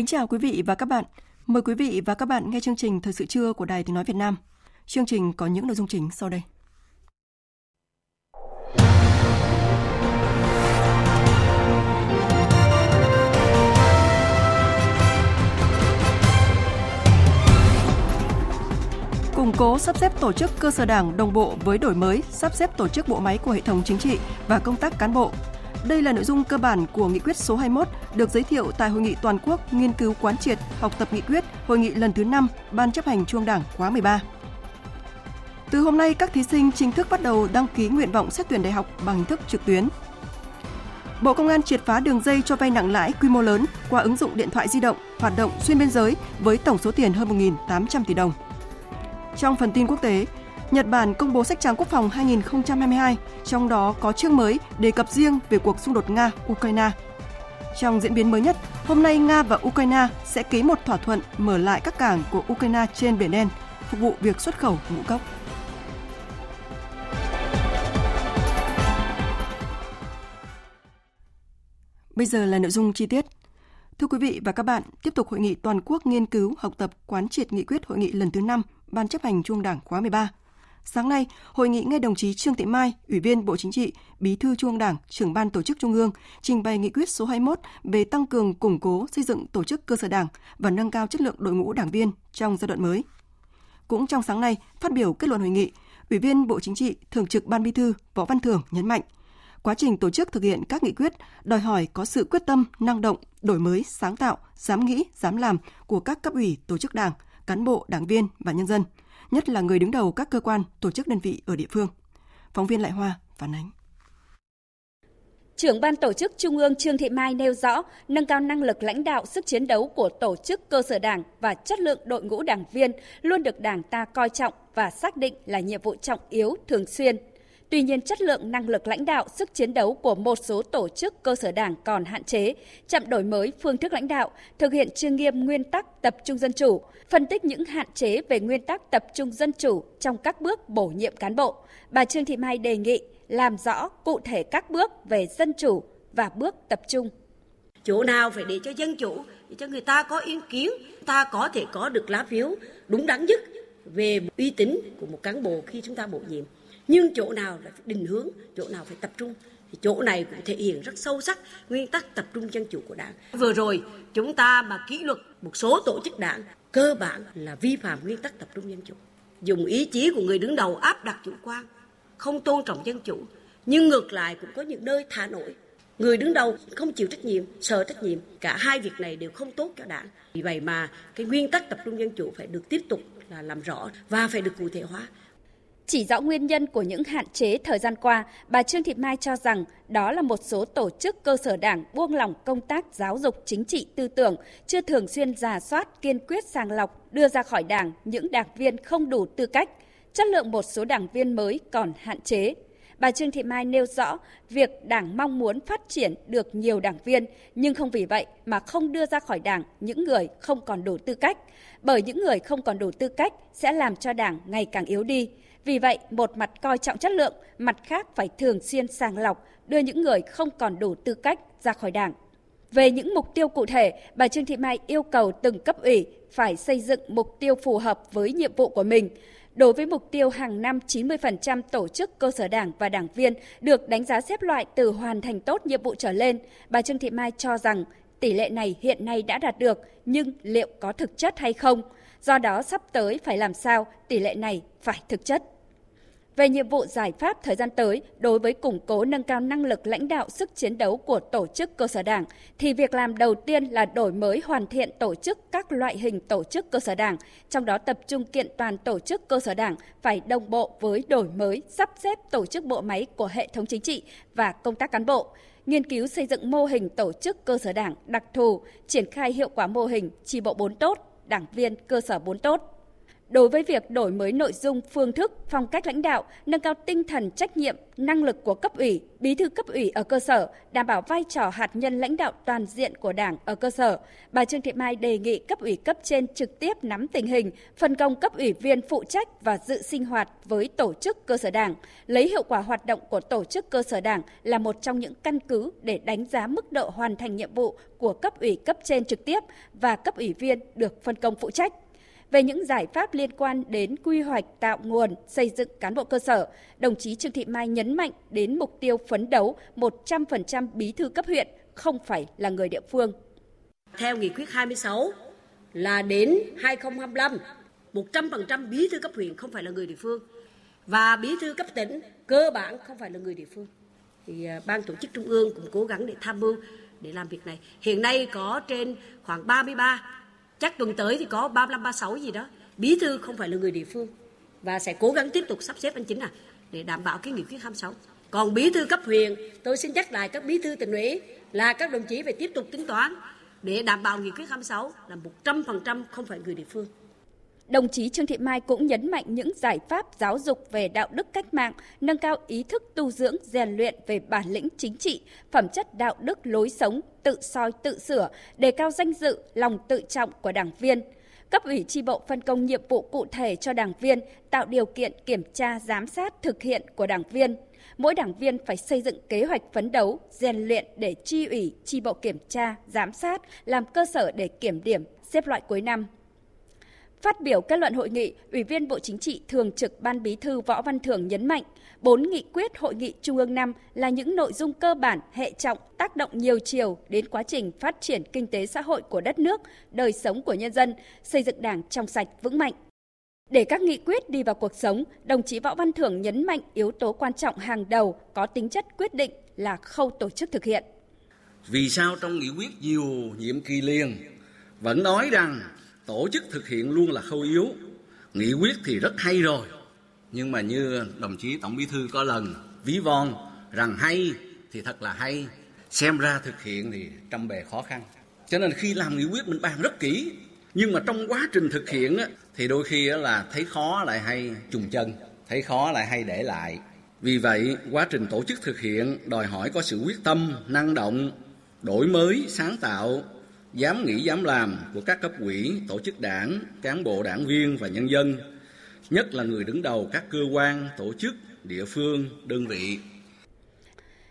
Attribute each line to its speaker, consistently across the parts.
Speaker 1: Kính chào quý vị và các bạn. Mời quý vị và các bạn nghe chương trình Thời sự trưa của Đài Tiếng Nói Việt Nam. Chương trình có những nội dung chính sau đây. Củng cố sắp xếp tổ chức cơ sở đảng đồng bộ với đổi mới, sắp xếp tổ chức bộ máy của hệ thống chính trị và công tác cán bộ, đây là nội dung cơ bản của nghị quyết số 21 được giới thiệu tại hội nghị toàn quốc nghiên cứu quán triệt, học tập nghị quyết hội nghị lần thứ 5 Ban chấp hành Trung Đảng khóa 13. Từ hôm nay, các thí sinh chính thức bắt đầu đăng ký nguyện vọng xét tuyển đại học bằng hình thức trực tuyến. Bộ Công an triệt phá đường dây cho vay nặng lãi quy mô lớn qua ứng dụng điện thoại di động, hoạt động xuyên biên giới với tổng số tiền hơn 1.800 tỷ đồng. Trong phần tin quốc tế, Nhật Bản công bố sách trắng quốc phòng 2022, trong đó có chương mới đề cập riêng về cuộc xung đột Nga-Ukraine. Trong diễn biến mới nhất, hôm nay Nga và Ukraine sẽ ký một thỏa thuận mở lại các cảng của Ukraine trên Biển Đen, phục vụ việc xuất khẩu ngũ cốc. Bây giờ là nội dung chi tiết. Thưa quý vị và các bạn, tiếp tục hội nghị toàn quốc nghiên cứu, học tập, quán triệt nghị quyết hội nghị lần thứ 5 Ban chấp hành Trung Đảng khóa 13 Sáng nay, hội nghị nghe đồng chí Trương Thị Mai, Ủy viên Bộ Chính trị, Bí thư Trung ương Đảng, trưởng ban tổ chức Trung ương trình bày nghị quyết số 21 về tăng cường củng cố xây dựng tổ chức cơ sở Đảng và nâng cao chất lượng đội ngũ đảng viên trong giai đoạn mới. Cũng trong sáng nay, phát biểu kết luận hội nghị, Ủy viên Bộ Chính trị, Thường trực Ban Bí thư Võ Văn Thưởng nhấn mạnh, quá trình tổ chức thực hiện các nghị quyết đòi hỏi có sự quyết tâm, năng động, đổi mới, sáng tạo, dám nghĩ, dám làm của các cấp ủy, tổ chức đảng, cán bộ, đảng viên và nhân dân – nhất là người đứng đầu các cơ quan, tổ chức đơn vị ở địa phương. Phóng viên Lại Hoa phản ánh.
Speaker 2: Trưởng ban tổ chức Trung ương Trương Thị Mai nêu rõ, nâng cao năng lực lãnh đạo sức chiến đấu của tổ chức cơ sở đảng và chất lượng đội ngũ đảng viên luôn được đảng ta coi trọng và xác định là nhiệm vụ trọng yếu thường xuyên. Tuy nhiên, chất lượng năng lực lãnh đạo, sức chiến đấu của một số tổ chức cơ sở đảng còn hạn chế, chậm đổi mới phương thức lãnh đạo, thực hiện chưa nghiêm nguyên tắc tập trung dân chủ, phân tích những hạn chế về nguyên tắc tập trung dân chủ trong các bước bổ nhiệm cán bộ. Bà Trương Thị Mai đề nghị làm rõ cụ thể các bước về dân chủ và bước tập trung.
Speaker 3: Chỗ nào phải để cho dân chủ, để cho người ta có ý kiến, ta có thể có được lá phiếu đúng đắn nhất về uy tín của một cán bộ khi chúng ta bổ nhiệm nhưng chỗ nào là phải định hướng, chỗ nào phải tập trung? Thì chỗ này cũng thể hiện rất sâu sắc nguyên tắc tập trung dân chủ của đảng. Vừa rồi, chúng ta mà kỷ luật một số tổ chức đảng, cơ bản là vi phạm nguyên tắc tập trung dân chủ. Dùng ý chí của người đứng đầu áp đặt chủ quan, không tôn trọng dân chủ, nhưng ngược lại cũng có những nơi thả nổi. Người đứng đầu không chịu trách nhiệm, sợ trách nhiệm, cả hai việc này đều không tốt cho đảng. Vì vậy mà cái nguyên tắc tập trung dân chủ phải được tiếp tục là làm rõ và phải được cụ thể hóa
Speaker 2: chỉ rõ nguyên nhân của những hạn chế thời gian qua, bà Trương Thị Mai cho rằng đó là một số tổ chức cơ sở đảng buông lỏng công tác giáo dục chính trị tư tưởng, chưa thường xuyên giả soát kiên quyết sàng lọc đưa ra khỏi đảng những đảng viên không đủ tư cách, chất lượng một số đảng viên mới còn hạn chế. Bà Trương Thị Mai nêu rõ việc đảng mong muốn phát triển được nhiều đảng viên nhưng không vì vậy mà không đưa ra khỏi đảng những người không còn đủ tư cách, bởi những người không còn đủ tư cách sẽ làm cho đảng ngày càng yếu đi vì vậy, một mặt coi trọng chất lượng, mặt khác phải thường xuyên sàng lọc, đưa những người không còn đủ tư cách ra khỏi Đảng. Về những mục tiêu cụ thể, bà Trương Thị Mai yêu cầu từng cấp ủy phải xây dựng mục tiêu phù hợp với nhiệm vụ của mình. Đối với mục tiêu hàng năm 90% tổ chức cơ sở đảng và đảng viên được đánh giá xếp loại từ hoàn thành tốt nhiệm vụ trở lên, bà Trương Thị Mai cho rằng tỷ lệ này hiện nay đã đạt được, nhưng liệu có thực chất hay không? Do đó sắp tới phải làm sao tỷ lệ này phải thực chất. về nhiệm vụ giải pháp thời gian tới đối với củng cố nâng cao năng lực lãnh đạo sức chiến đấu của tổ chức cơ sở đảng thì việc làm đầu tiên là đổi mới hoàn thiện tổ chức các loại hình tổ chức cơ sở đảng, trong đó tập trung kiện toàn tổ chức cơ sở đảng phải đồng bộ với đổi mới, sắp xếp tổ chức bộ máy của hệ thống chính trị và công tác cán bộ nghiên cứu xây dựng mô hình tổ chức cơ sở đảng đặc thù, triển khai hiệu quả mô hình chi bộ bốn tốt, đảng viên cơ sở bốn tốt đối với việc đổi mới nội dung, phương thức, phong cách lãnh đạo, nâng cao tinh thần trách nhiệm, năng lực của cấp ủy, bí thư cấp ủy ở cơ sở, đảm bảo vai trò hạt nhân lãnh đạo toàn diện của Đảng ở cơ sở. Bà Trương Thị Mai đề nghị cấp ủy cấp trên trực tiếp nắm tình hình, phân công cấp ủy viên phụ trách và dự sinh hoạt với tổ chức cơ sở Đảng, lấy hiệu quả hoạt động của tổ chức cơ sở Đảng là một trong những căn cứ để đánh giá mức độ hoàn thành nhiệm vụ của cấp ủy cấp trên trực tiếp và cấp ủy viên được phân công phụ trách về những giải pháp liên quan đến quy hoạch tạo nguồn xây dựng cán bộ cơ sở, đồng chí Trương Thị Mai nhấn mạnh đến mục tiêu phấn đấu 100% bí thư cấp huyện không phải là người địa phương.
Speaker 3: Theo nghị quyết 26 là đến 2025, 100% bí thư cấp huyện không phải là người địa phương và bí thư cấp tỉnh cơ bản không phải là người địa phương. Thì à, ban tổ chức trung ương cũng cố gắng để tham mưu để làm việc này. Hiện nay có trên khoảng 33 chắc tuần tới thì có 35 36 gì đó. Bí thư không phải là người địa phương và sẽ cố gắng tiếp tục sắp xếp anh chính à để đảm bảo cái nghị quyết 26 còn bí thư cấp huyện, tôi xin nhắc lại các bí thư tỉnh ủy là các đồng chí phải tiếp tục tính toán để đảm bảo nghị quyết 26 là 100% không phải người địa phương.
Speaker 2: Đồng chí Trương Thị Mai cũng nhấn mạnh những giải pháp giáo dục về đạo đức cách mạng, nâng cao ý thức tu dưỡng, rèn luyện về bản lĩnh chính trị, phẩm chất đạo đức lối sống, tự soi tự sửa, đề cao danh dự, lòng tự trọng của đảng viên. Cấp ủy tri bộ phân công nhiệm vụ cụ thể cho đảng viên, tạo điều kiện kiểm tra giám sát thực hiện của đảng viên. Mỗi đảng viên phải xây dựng kế hoạch phấn đấu, rèn luyện để tri ủy, tri bộ kiểm tra, giám sát, làm cơ sở để kiểm điểm, xếp loại cuối năm. Phát biểu kết luận hội nghị, Ủy viên Bộ Chính trị Thường trực Ban Bí thư Võ Văn Thưởng nhấn mạnh, bốn nghị quyết hội nghị Trung ương năm là những nội dung cơ bản, hệ trọng, tác động nhiều chiều đến quá trình phát triển kinh tế xã hội của đất nước, đời sống của nhân dân, xây dựng đảng trong sạch vững mạnh. Để các nghị quyết đi vào cuộc sống, đồng chí Võ Văn Thưởng nhấn mạnh yếu tố quan trọng hàng đầu có tính chất quyết định là khâu tổ chức thực hiện.
Speaker 4: Vì sao trong nghị quyết nhiều nhiệm kỳ liền vẫn nói rằng tổ chức thực hiện luôn là khâu yếu. Nghị quyết thì rất hay rồi. Nhưng mà như đồng chí tổng bí thư có lần ví von rằng hay thì thật là hay. Xem ra thực hiện thì trăm bề khó khăn. Cho nên khi làm nghị quyết mình bàn rất kỹ. Nhưng mà trong quá trình thực hiện á, thì đôi khi á, là thấy khó lại hay trùng chân. Thấy khó lại hay để lại. Vì vậy quá trình tổ chức thực hiện đòi hỏi có sự quyết tâm năng động đổi mới sáng tạo dám nghĩ dám làm của các cấp quỹ, tổ chức đảng, cán bộ đảng viên và nhân dân, nhất là người đứng đầu các cơ quan, tổ chức, địa phương, đơn vị.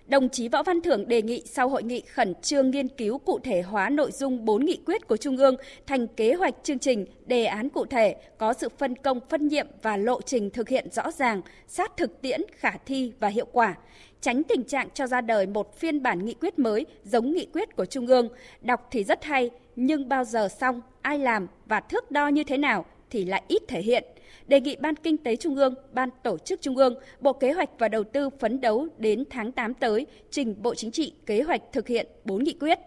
Speaker 2: Đồng chí Võ Văn Thưởng đề nghị sau hội nghị khẩn trương nghiên cứu cụ thể hóa nội dung 4 nghị quyết của Trung ương thành kế hoạch chương trình, đề án cụ thể, có sự phân công phân nhiệm và lộ trình thực hiện rõ ràng, sát thực tiễn, khả thi và hiệu quả tránh tình trạng cho ra đời một phiên bản nghị quyết mới giống nghị quyết của Trung ương. Đọc thì rất hay, nhưng bao giờ xong, ai làm và thước đo như thế nào thì lại ít thể hiện. Đề nghị Ban Kinh tế Trung ương, Ban Tổ chức Trung ương, Bộ Kế hoạch và Đầu tư phấn đấu đến tháng 8 tới trình Bộ Chính trị kế hoạch thực hiện 4 nghị quyết.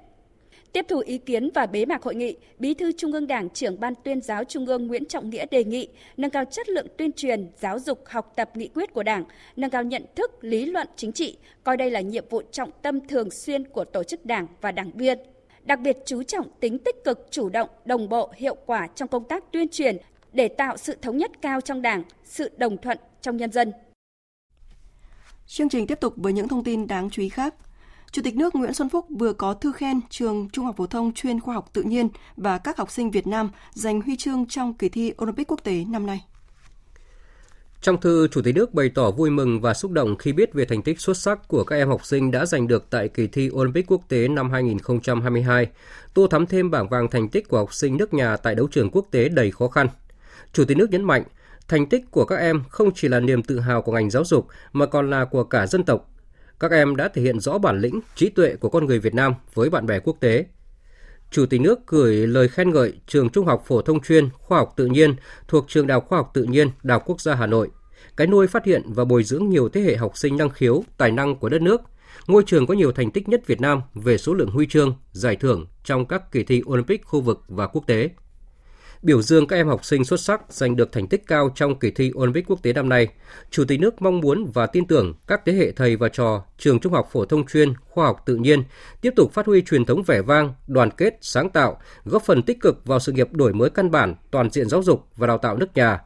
Speaker 2: Tiếp thu ý kiến và bế mạc hội nghị, Bí thư Trung ương Đảng, trưởng Ban tuyên giáo Trung ương Nguyễn Trọng Nghĩa đề nghị nâng cao chất lượng tuyên truyền, giáo dục, học tập nghị quyết của Đảng, nâng cao nhận thức, lý luận chính trị, coi đây là nhiệm vụ trọng tâm thường xuyên của tổ chức Đảng và đảng viên. Đặc biệt chú trọng tính tích cực, chủ động, đồng bộ, hiệu quả trong công tác tuyên truyền để tạo sự thống nhất cao trong Đảng, sự đồng thuận trong nhân dân.
Speaker 1: Chương trình tiếp tục với những thông tin đáng chú ý khác. Chủ tịch nước Nguyễn Xuân Phúc vừa có thư khen trường Trung học phổ thông chuyên khoa học tự nhiên và các học sinh Việt Nam giành huy chương trong kỳ thi Olympic quốc tế năm nay.
Speaker 5: Trong thư, Chủ tịch nước bày tỏ vui mừng và xúc động khi biết về thành tích xuất sắc của các em học sinh đã giành được tại kỳ thi Olympic quốc tế năm 2022, tô thắm thêm bảng vàng thành tích của học sinh nước nhà tại đấu trường quốc tế đầy khó khăn. Chủ tịch nước nhấn mạnh, thành tích của các em không chỉ là niềm tự hào của ngành giáo dục mà còn là của cả dân tộc, các em đã thể hiện rõ bản lĩnh, trí tuệ của con người Việt Nam với bạn bè quốc tế. Chủ tịch nước gửi lời khen ngợi trường Trung học phổ thông chuyên Khoa học tự nhiên thuộc trường Đại học Khoa học tự nhiên Đại học Quốc gia Hà Nội, cái nôi phát hiện và bồi dưỡng nhiều thế hệ học sinh năng khiếu, tài năng của đất nước. Ngôi trường có nhiều thành tích nhất Việt Nam về số lượng huy chương, giải thưởng trong các kỳ thi Olympic khu vực và quốc tế biểu dương các em học sinh xuất sắc giành được thành tích cao trong kỳ thi Olympic quốc tế năm nay. Chủ tịch nước mong muốn và tin tưởng các thế hệ thầy và trò trường Trung học phổ thông chuyên khoa học tự nhiên tiếp tục phát huy truyền thống vẻ vang, đoàn kết, sáng tạo, góp phần tích cực vào sự nghiệp đổi mới căn bản, toàn diện giáo dục và đào tạo nước nhà,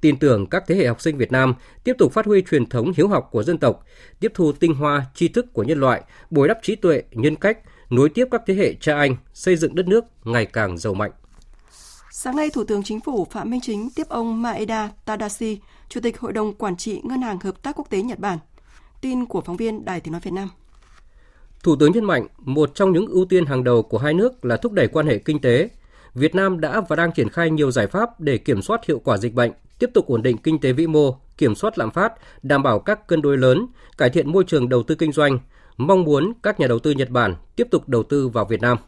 Speaker 5: tin tưởng các thế hệ học sinh Việt Nam tiếp tục phát huy truyền thống hiếu học của dân tộc, tiếp thu tinh hoa tri thức của nhân loại, bồi đắp trí tuệ, nhân cách, nối tiếp các thế hệ cha anh, xây dựng đất nước ngày càng giàu mạnh.
Speaker 1: Sáng nay, Thủ tướng Chính phủ Phạm Minh Chính tiếp ông Maeda Tadashi, Chủ tịch Hội đồng Quản trị Ngân hàng Hợp tác Quốc tế Nhật Bản. Tin của phóng viên Đài Tiếng Nói Việt Nam.
Speaker 5: Thủ tướng nhấn mạnh, một trong những ưu tiên hàng đầu của hai nước là thúc đẩy quan hệ kinh tế. Việt Nam đã và đang triển khai nhiều giải pháp để kiểm soát hiệu quả dịch bệnh, tiếp tục ổn định kinh tế vĩ mô, kiểm soát lạm phát, đảm bảo các cân đối lớn, cải thiện môi trường đầu tư kinh doanh, mong muốn các nhà đầu tư Nhật Bản tiếp tục đầu tư vào Việt Nam.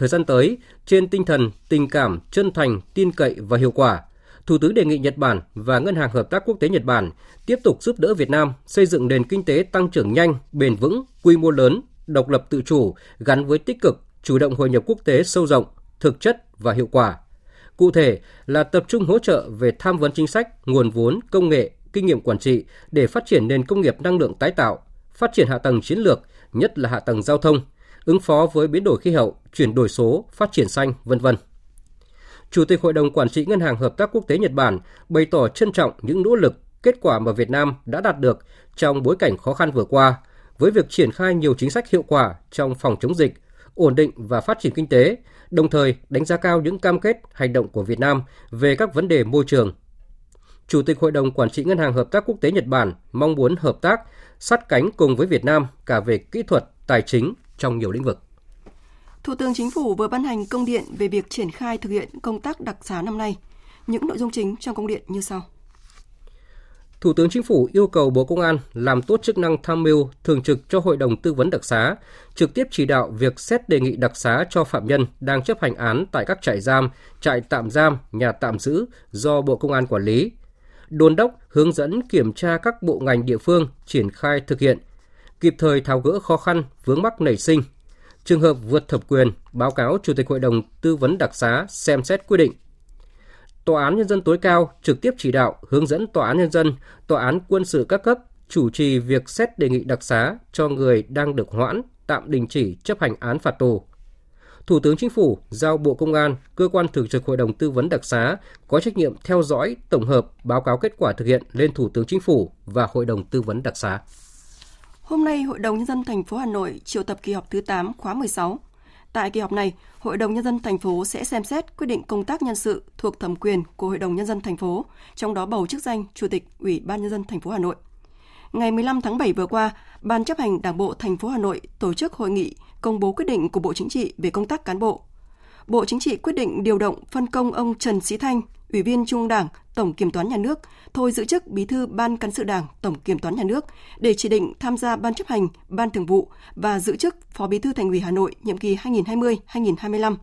Speaker 5: Thời gian tới, trên tinh thần tình cảm, chân thành, tin cậy và hiệu quả, Thủ tướng đề nghị Nhật Bản và Ngân hàng Hợp tác Quốc tế Nhật Bản tiếp tục giúp đỡ Việt Nam xây dựng nền kinh tế tăng trưởng nhanh, bền vững, quy mô lớn, độc lập tự chủ, gắn với tích cực, chủ động hội nhập quốc tế sâu rộng, thực chất và hiệu quả. Cụ thể là tập trung hỗ trợ về tham vấn chính sách, nguồn vốn, công nghệ, kinh nghiệm quản trị để phát triển nền công nghiệp năng lượng tái tạo, phát triển hạ tầng chiến lược, nhất là hạ tầng giao thông, ứng phó với biến đổi khí hậu, chuyển đổi số, phát triển xanh, vân vân. Chủ tịch Hội đồng Quản trị Ngân hàng Hợp tác Quốc tế Nhật Bản bày tỏ trân trọng những nỗ lực, kết quả mà Việt Nam đã đạt được trong bối cảnh khó khăn vừa qua, với việc triển khai nhiều chính sách hiệu quả trong phòng chống dịch, ổn định và phát triển kinh tế, đồng thời đánh giá cao những cam kết hành động của Việt Nam về các vấn đề môi trường. Chủ tịch Hội đồng Quản trị Ngân hàng Hợp tác Quốc tế Nhật Bản mong muốn hợp tác, sát cánh cùng với Việt Nam cả về kỹ thuật, tài chính, trong nhiều lĩnh vực.
Speaker 1: Thủ tướng Chính phủ vừa ban hành công điện về việc triển khai thực hiện công tác đặc xá năm nay. Những nội dung chính trong công điện như sau.
Speaker 5: Thủ tướng Chính phủ yêu cầu Bộ Công an làm tốt chức năng tham mưu thường trực cho Hội đồng Tư vấn đặc xá, trực tiếp chỉ đạo việc xét đề nghị đặc xá cho phạm nhân đang chấp hành án tại các trại giam, trại tạm giam, nhà tạm giữ do Bộ Công an quản lý, đôn đốc hướng dẫn kiểm tra các bộ ngành địa phương triển khai thực hiện, kịp thời tháo gỡ khó khăn, vướng mắc nảy sinh. Trường hợp vượt thẩm quyền, báo cáo Chủ tịch Hội đồng Tư vấn đặc xá xem xét quyết định. Tòa án Nhân dân tối cao trực tiếp chỉ đạo hướng dẫn Tòa án Nhân dân, Tòa án quân sự các cấp chủ trì việc xét đề nghị đặc xá cho người đang được hoãn, tạm đình chỉ chấp hành án phạt tù. Thủ tướng Chính phủ giao Bộ Công an, cơ quan thường trực Hội đồng Tư vấn đặc xá có trách nhiệm theo dõi, tổng hợp, báo cáo kết quả thực hiện lên Thủ tướng Chính phủ và Hội đồng Tư vấn đặc xá.
Speaker 1: Hôm nay, Hội đồng nhân dân thành phố Hà Nội triệu tập kỳ họp thứ 8 khóa 16. Tại kỳ họp này, Hội đồng nhân dân thành phố sẽ xem xét quyết định công tác nhân sự thuộc thẩm quyền của Hội đồng nhân dân thành phố, trong đó bầu chức danh Chủ tịch Ủy ban nhân dân thành phố Hà Nội. Ngày 15 tháng 7 vừa qua, Ban chấp hành Đảng bộ thành phố Hà Nội tổ chức hội nghị công bố quyết định của Bộ Chính trị về công tác cán bộ. Bộ Chính trị quyết định điều động phân công ông Trần Sĩ Thanh, Ủy viên Trung ương Đảng, Tổng Kiểm toán Nhà nước, thôi giữ chức Bí thư Ban Cán sự Đảng, Tổng Kiểm toán Nhà nước để chỉ định tham gia Ban chấp hành, Ban thường vụ và giữ chức Phó Bí thư Thành ủy Hà Nội nhiệm kỳ 2020-2025.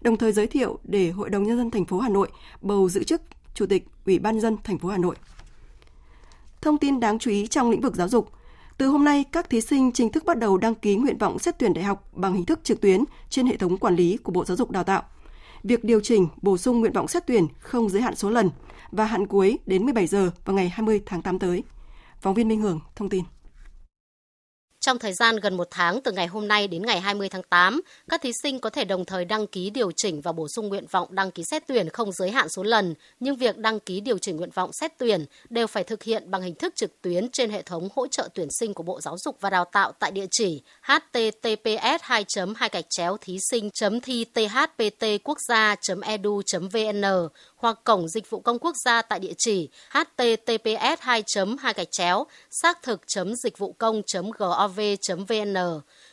Speaker 1: Đồng thời giới thiệu để Hội đồng nhân dân thành phố Hà Nội bầu giữ chức Chủ tịch Ủy ban dân thành phố Hà Nội. Thông tin đáng chú ý trong lĩnh vực giáo dục, từ hôm nay, các thí sinh chính thức bắt đầu đăng ký nguyện vọng xét tuyển đại học bằng hình thức trực tuyến trên hệ thống quản lý của Bộ Giáo dục Đào tạo việc điều chỉnh, bổ sung nguyện vọng xét tuyển không giới hạn số lần và hạn cuối đến 17 giờ vào ngày 20 tháng 8 tới. Phóng viên Minh Hưởng thông tin.
Speaker 6: Trong thời gian gần một tháng từ ngày hôm nay đến ngày 20 tháng 8, các thí sinh có thể đồng thời đăng ký điều chỉnh và bổ sung nguyện vọng đăng ký xét tuyển không giới hạn số lần, nhưng việc đăng ký điều chỉnh nguyện vọng xét tuyển đều phải thực hiện bằng hình thức trực tuyến trên hệ thống hỗ trợ tuyển sinh của Bộ Giáo dục và Đào tạo tại địa chỉ https 2 2 gạch chéo thí sinh thi thpt quốc gia edu vn hoặc cổng dịch vụ công quốc gia tại địa chỉ https 2 2 gạch chéo xác thực dịch vụ công gov vn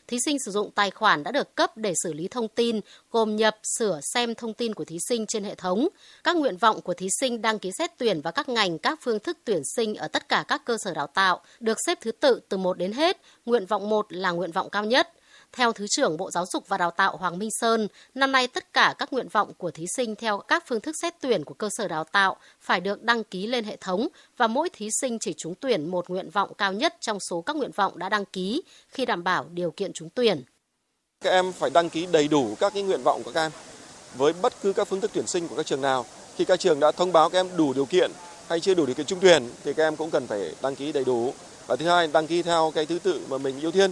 Speaker 6: Thí sinh sử dụng tài khoản đã được cấp để xử lý thông tin, gồm nhập, sửa, xem thông tin của thí sinh trên hệ thống. Các nguyện vọng của thí sinh đăng ký xét tuyển và các ngành, các phương thức tuyển sinh ở tất cả các cơ sở đào tạo được xếp thứ tự từ 1 đến hết. Nguyện vọng 1 là nguyện vọng cao nhất. Theo Thứ trưởng Bộ Giáo dục và Đào tạo Hoàng Minh Sơn, năm nay tất cả các nguyện vọng của thí sinh theo các phương thức xét tuyển của cơ sở đào tạo phải được đăng ký lên hệ thống và mỗi thí sinh chỉ trúng tuyển một nguyện vọng cao nhất trong số các nguyện vọng đã đăng ký khi đảm bảo điều kiện trúng tuyển.
Speaker 7: Các em phải đăng ký đầy đủ các cái nguyện vọng của các em với bất cứ các phương thức tuyển sinh của các trường nào. Khi các trường đã thông báo các em đủ điều kiện hay chưa đủ điều kiện trúng tuyển thì các em cũng cần phải đăng ký đầy đủ. Và thứ hai đăng ký theo cái thứ tự mà mình ưu tiên.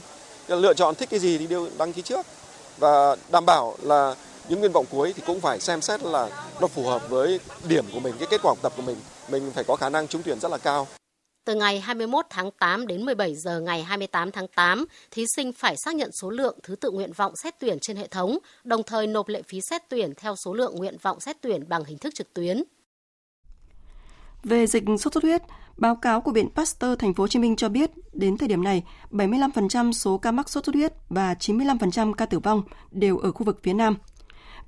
Speaker 7: Lựa chọn thích cái gì thì đều đăng ký trước và đảm bảo là những nguyện vọng cuối thì cũng phải xem xét là nó phù hợp với điểm của mình, cái kết quả học tập của mình. Mình phải có khả năng trúng tuyển rất là cao.
Speaker 6: Từ ngày 21 tháng 8 đến 17 giờ ngày 28 tháng 8, thí sinh phải xác nhận số lượng thứ tự nguyện vọng xét tuyển trên hệ thống, đồng thời nộp lệ phí xét tuyển theo số lượng nguyện vọng xét tuyển bằng hình thức trực tuyến.
Speaker 1: Về dịch sốt xuất huyết, báo cáo của Viện Pasteur Thành phố Hồ Chí Minh cho biết, đến thời điểm này, 75% số ca mắc sốt xuất huyết và 95% ca tử vong đều ở khu vực phía Nam.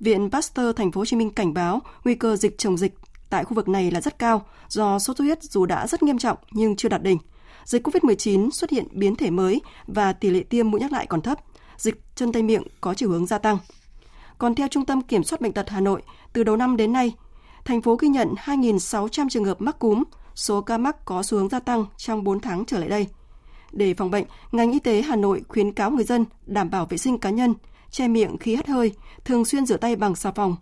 Speaker 1: Viện Pasteur Thành phố Hồ Chí Minh cảnh báo nguy cơ dịch chồng dịch tại khu vực này là rất cao do sốt xuất huyết dù đã rất nghiêm trọng nhưng chưa đạt đỉnh. Dịch COVID-19 xuất hiện biến thể mới và tỷ lệ tiêm mũi nhắc lại còn thấp. Dịch chân tay miệng có chiều hướng gia tăng. Còn theo Trung tâm Kiểm soát Bệnh tật Hà Nội, từ đầu năm đến nay, thành phố ghi nhận 2.600 trường hợp mắc cúm, số ca mắc có xu hướng gia tăng trong 4 tháng trở lại đây. Để phòng bệnh, ngành y tế Hà Nội khuyến cáo người dân đảm bảo vệ sinh cá nhân, che miệng khi hắt hơi, thường xuyên rửa tay bằng xà phòng,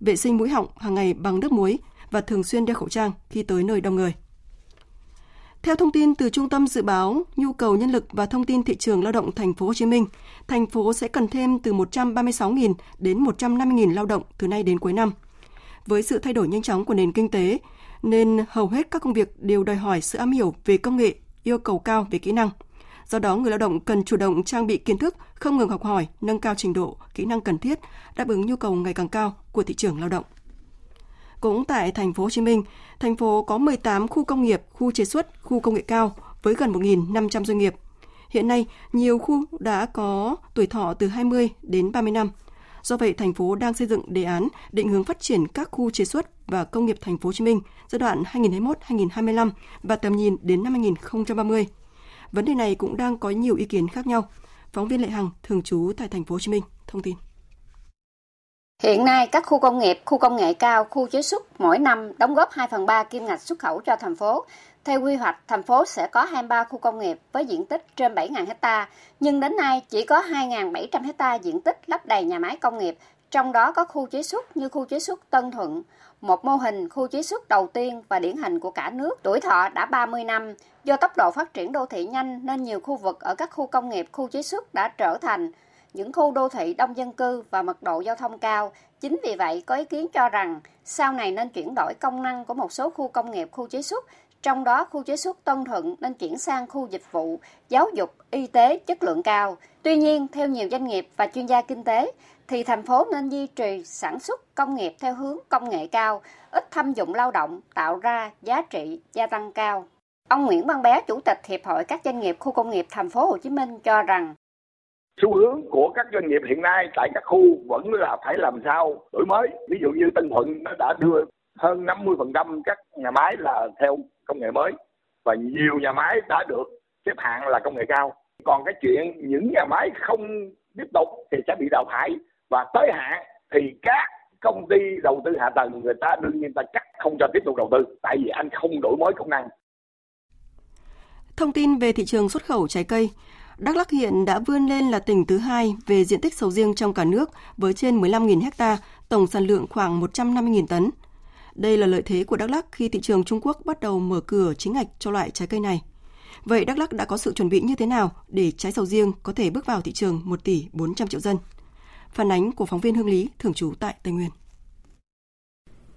Speaker 1: vệ sinh mũi họng hàng ngày bằng nước muối và thường xuyên đeo khẩu trang khi tới nơi đông người. Theo thông tin từ Trung tâm dự báo nhu cầu nhân lực và thông tin thị trường lao động thành phố Hồ Chí Minh, thành phố sẽ cần thêm từ 136.000 đến 150.000 lao động từ nay đến cuối năm. Với sự thay đổi nhanh chóng của nền kinh tế, nên hầu hết các công việc đều đòi hỏi sự am hiểu về công nghệ, yêu cầu cao về kỹ năng. Do đó, người lao động cần chủ động trang bị kiến thức, không ngừng học hỏi, nâng cao trình độ, kỹ năng cần thiết, đáp ứng nhu cầu ngày càng cao của thị trường lao động. Cũng tại thành phố Hồ Chí Minh, thành phố có 18 khu công nghiệp, khu chế xuất, khu công nghệ cao với gần 1.500 doanh nghiệp. Hiện nay, nhiều khu đã có tuổi thọ từ 20 đến 30 năm. Do vậy, thành phố đang xây dựng đề án định hướng phát triển các khu chế xuất và công nghiệp thành phố Hồ Chí Minh giai đoạn 2021-2025 và tầm nhìn đến năm 2030. Vấn đề này cũng đang có nhiều ý kiến khác nhau. Phóng viên Lệ Hằng thường trú tại thành phố Hồ Chí Minh thông tin.
Speaker 8: Hiện nay, các khu công nghiệp, khu công nghệ cao, khu chế xuất mỗi năm đóng góp 2 phần 3 kim ngạch xuất khẩu cho thành phố. Theo quy hoạch, thành phố sẽ có 23 khu công nghiệp với diện tích trên 7.000 hecta, nhưng đến nay chỉ có 2.700 hecta diện tích lắp đầy nhà máy công nghiệp, trong đó có khu chế xuất như khu chế xuất Tân Thuận, một mô hình khu chế xuất đầu tiên và điển hình của cả nước, tuổi thọ đã 30 năm. Do tốc độ phát triển đô thị nhanh nên nhiều khu vực ở các khu công nghiệp, khu chế xuất đã trở thành những khu đô thị đông dân cư và mật độ giao thông cao. Chính vì vậy, có ý kiến cho rằng sau này nên chuyển đổi công năng của một số khu công nghiệp, khu chế xuất, trong đó khu chế xuất Tân Thuận nên chuyển sang khu dịch vụ, giáo dục, y tế chất lượng cao. Tuy nhiên, theo nhiều doanh nghiệp và chuyên gia kinh tế, thì thành phố nên duy trì sản xuất công nghiệp theo hướng công nghệ cao, ít thâm dụng lao động, tạo ra giá trị gia tăng cao. Ông Nguyễn Văn Bé, Chủ tịch Hiệp hội các doanh nghiệp khu công nghiệp thành phố Hồ Chí Minh cho rằng
Speaker 9: xu hướng của các doanh nghiệp hiện nay tại các khu vẫn là phải làm sao đổi mới ví dụ như Tân Thuận nó đã đưa hơn 50% các nhà máy là theo công nghệ mới và nhiều nhà máy đã được xếp hạng là công nghệ cao còn cái chuyện những nhà máy không tiếp tục thì sẽ bị đào thải và tới hạn thì các công ty đầu tư hạ tầng người ta đương nhiên ta chắc không cho tiếp tục đầu tư tại vì anh không đổi mới công năng
Speaker 1: Thông tin về thị trường xuất khẩu trái cây, Đắk Lắk hiện đã vươn lên là tỉnh thứ hai về diện tích sầu riêng trong cả nước với trên 15.000 ha, tổng sản lượng khoảng 150.000 tấn. Đây là lợi thế của Đắk Lắk khi thị trường Trung Quốc bắt đầu mở cửa chính ngạch cho loại trái cây này. Vậy Đắk Lắk đã có sự chuẩn bị như thế nào để trái sầu riêng có thể bước vào thị trường 1 tỷ 400 triệu dân? Phản ánh của phóng viên Hương Lý thường trú tại Tây Nguyên.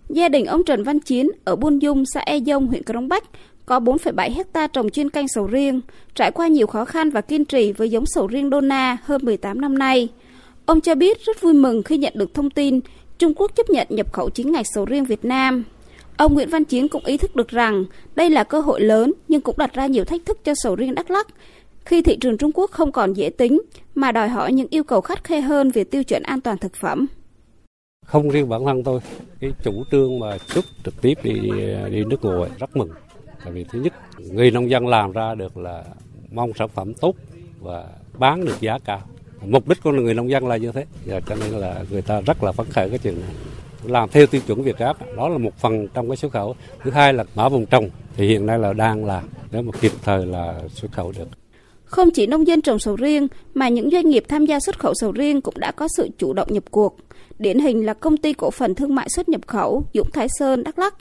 Speaker 10: Gia đình ông Trần Văn Chiến ở Buôn Dung, xã E Dông, huyện Crong Bách có 4,7 hecta trồng chuyên canh sầu riêng, trải qua nhiều khó khăn và kiên trì với giống sầu riêng Dona hơn 18 năm nay. Ông cho biết rất vui mừng khi nhận được thông tin Trung Quốc chấp nhận nhập khẩu chính ngạch sầu riêng Việt Nam. Ông Nguyễn Văn Chiến cũng ý thức được rằng đây là cơ hội lớn nhưng cũng đặt ra nhiều thách thức cho sầu riêng Đắk Lắk khi thị trường Trung Quốc không còn dễ tính mà đòi hỏi những yêu cầu khắt khe hơn về tiêu chuẩn an toàn thực phẩm.
Speaker 11: Không riêng bản thân tôi, cái chủ trương mà xuất trực tiếp đi đi nước ngoài rất mừng. Tại vì thứ nhất, người nông dân làm ra được là mong sản phẩm tốt và bán được giá cao. Mục đích của người nông dân là như thế, và cho nên là người ta rất là phấn khởi cái chuyện này. Làm theo tiêu chuẩn Việt Gáp, đó là một phần trong cái xuất khẩu. Thứ hai là mã vùng trồng, thì hiện nay là đang là nếu mà kịp thời là xuất khẩu được.
Speaker 10: Không chỉ nông dân trồng sầu riêng mà những doanh nghiệp tham gia xuất khẩu sầu riêng cũng đã có sự chủ động nhập cuộc. Điển hình là công ty cổ phần thương mại xuất nhập khẩu Dũng Thái Sơn, Đắk Lắk.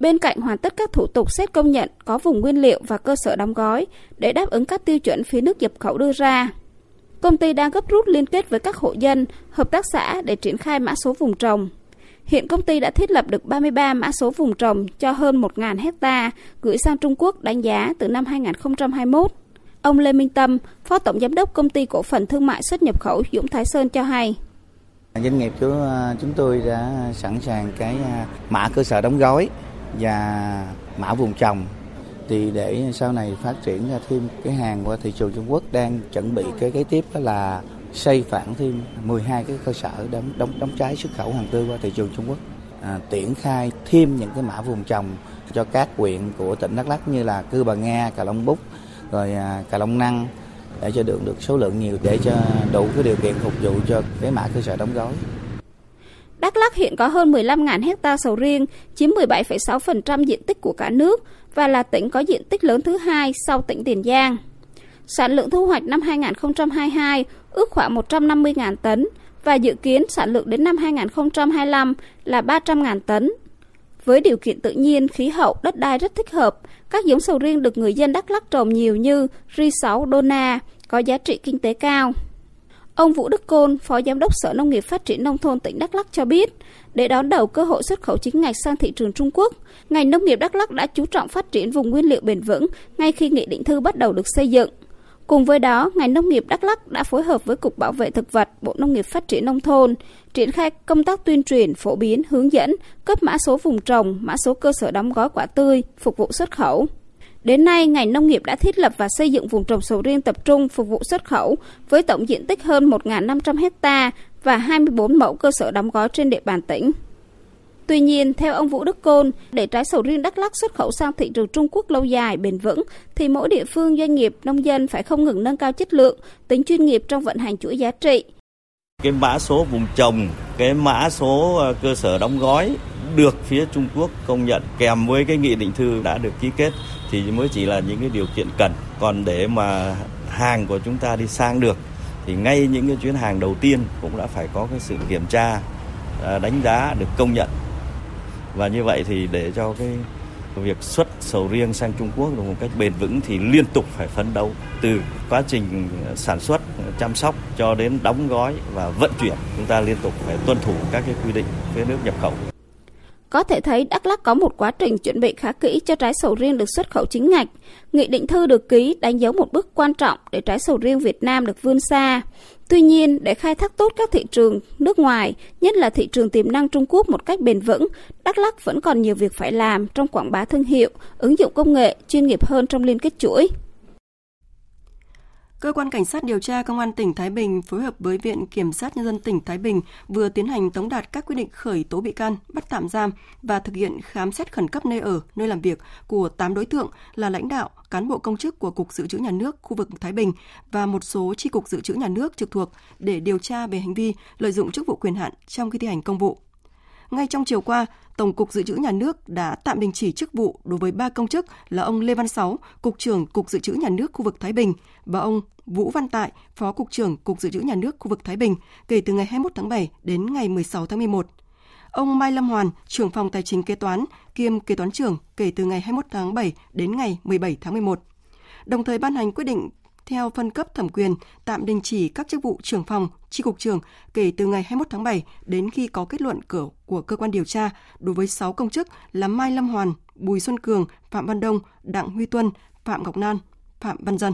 Speaker 10: Bên cạnh hoàn tất các thủ tục xét công nhận có vùng nguyên liệu và cơ sở đóng gói để đáp ứng các tiêu chuẩn phía nước nhập khẩu đưa ra. Công ty đang gấp rút liên kết với các hộ dân, hợp tác xã để triển khai mã số vùng trồng. Hiện công ty đã thiết lập được 33 mã số vùng trồng cho hơn 1.000 hecta gửi sang Trung Quốc đánh giá từ năm 2021. Ông Lê Minh Tâm, Phó Tổng Giám đốc Công ty Cổ phần Thương mại xuất nhập khẩu Dũng Thái Sơn cho hay.
Speaker 12: Doanh nghiệp của ờ, chúng tôi đã sẵn sàng cái ờ, mã cơ sở đóng gói và mã vùng trồng thì để sau này phát triển ra thêm cái hàng qua thị trường Trung Quốc đang chuẩn bị cái kế tiếp đó là xây phản thêm 12 cái cơ sở đóng đóng đóng trái xuất khẩu hàng tươi qua thị trường Trung Quốc à, triển khai thêm những cái mã vùng trồng cho các huyện của tỉnh Đắk Lắk như là Cư Bà Nga, Cà Long Búc, rồi à, Cà Long Năng để cho được được số lượng nhiều để cho đủ cái điều kiện phục vụ cho cái mã cơ sở đóng gói.
Speaker 10: Đắk Lắk hiện có hơn 15.000 hecta sầu riêng, chiếm 17,6% diện tích của cả nước và là tỉnh có diện tích lớn thứ hai sau tỉnh Tiền Giang. Sản lượng thu hoạch năm 2022 ước khoảng 150.000 tấn và dự kiến sản lượng đến năm 2025 là 300.000 tấn. Với điều kiện tự nhiên, khí hậu, đất đai rất thích hợp, các giống sầu riêng được người dân Đắk Lắk trồng nhiều như Ri6 Dona có giá trị kinh tế cao. Ông Vũ Đức Côn, Phó Giám đốc Sở Nông nghiệp Phát triển Nông thôn tỉnh Đắk Lắc cho biết, để đón đầu cơ hội xuất khẩu chính ngạch sang thị trường Trung Quốc, ngành nông nghiệp Đắk Lắc đã chú trọng phát triển vùng nguyên liệu bền vững ngay khi nghị định thư bắt đầu được xây dựng. Cùng với đó, ngành nông nghiệp Đắk Lắc đã phối hợp với Cục Bảo vệ Thực vật, Bộ Nông nghiệp Phát triển Nông thôn, triển khai công tác tuyên truyền, phổ biến, hướng dẫn, cấp mã số vùng trồng, mã số cơ sở đóng gói quả tươi, phục vụ xuất khẩu. Đến nay, ngành nông nghiệp đã thiết lập và xây dựng vùng trồng sầu riêng tập trung phục vụ xuất khẩu với tổng diện tích hơn 1.500 hecta và 24 mẫu cơ sở đóng gói trên địa bàn tỉnh. Tuy nhiên, theo ông Vũ Đức Côn, để trái sầu riêng Đắk Lắk xuất khẩu sang thị trường Trung Quốc lâu dài, bền vững, thì mỗi địa phương, doanh nghiệp, nông dân phải không ngừng nâng cao chất lượng, tính chuyên nghiệp trong vận hành chuỗi giá trị.
Speaker 13: Cái mã số vùng trồng, cái mã số ờ, cơ sở đóng gói được phía Trung Quốc công nhận kèm với cái nghị định thư đã được ký kết thì mới chỉ là những cái điều kiện cần. Còn để mà hàng của chúng ta đi sang được thì ngay những cái chuyến hàng đầu tiên cũng đã phải có cái sự kiểm tra, à, đánh giá được công nhận và như vậy thì để cho cái việc xuất sầu riêng sang Trung Quốc được một cách bền vững thì liên tục phải phấn đấu từ quá trình sản xuất, chăm sóc cho đến đóng gói và vận chuyển. Chúng ta liên tục phải tuân thủ các cái quy định phía nước nhập khẩu.
Speaker 10: Có thể thấy Đắk Lắk có một quá trình chuẩn bị khá kỹ cho trái sầu riêng được xuất khẩu chính ngạch. Nghị định thư được ký đánh dấu một bước quan trọng để trái sầu riêng Việt Nam được vươn xa. Tuy nhiên, để khai thác tốt các thị trường nước ngoài, nhất là thị trường tiềm năng Trung Quốc một cách bền vững, Đắk Lắk vẫn còn nhiều việc phải làm trong quảng bá thương hiệu, ứng dụng công nghệ chuyên nghiệp hơn trong liên kết chuỗi.
Speaker 1: Cơ quan Cảnh sát điều tra Công an tỉnh Thái Bình phối hợp với Viện Kiểm sát Nhân dân tỉnh Thái Bình vừa tiến hành tống đạt các quyết định khởi tố bị can, bắt tạm giam và thực hiện khám xét khẩn cấp nơi ở, nơi làm việc của 8 đối tượng là lãnh đạo, cán bộ công chức của Cục Dự trữ Nhà nước khu vực Thái Bình và một số chi cục dự trữ nhà nước trực thuộc để điều tra về hành vi lợi dụng chức vụ quyền hạn trong khi thi hành công vụ. Ngay trong chiều qua, Tổng cục Dự trữ Nhà nước đã tạm đình chỉ chức vụ đối với ba công chức là ông Lê Văn Sáu, Cục trưởng Cục Dự trữ Nhà nước khu vực Thái Bình và ông Vũ Văn Tại, Phó Cục trưởng Cục Dự trữ Nhà nước khu vực Thái Bình kể từ ngày 21 tháng 7 đến ngày 16 tháng 11. Ông Mai Lâm Hoàn, trưởng phòng tài chính kế toán kiêm kế toán trưởng kể từ ngày 21 tháng 7 đến ngày 17 tháng 11. Đồng thời ban hành quyết định theo phân cấp thẩm quyền tạm đình chỉ các chức vụ trưởng phòng, chi cục trưởng kể từ ngày 21 tháng 7 đến khi có kết luận của, của cơ quan điều tra đối với 6 công chức là Mai Lâm Hoàn, Bùi Xuân Cường, Phạm Văn Đông, Đặng Huy Tuân, Phạm Ngọc Nan, Phạm Văn Dân.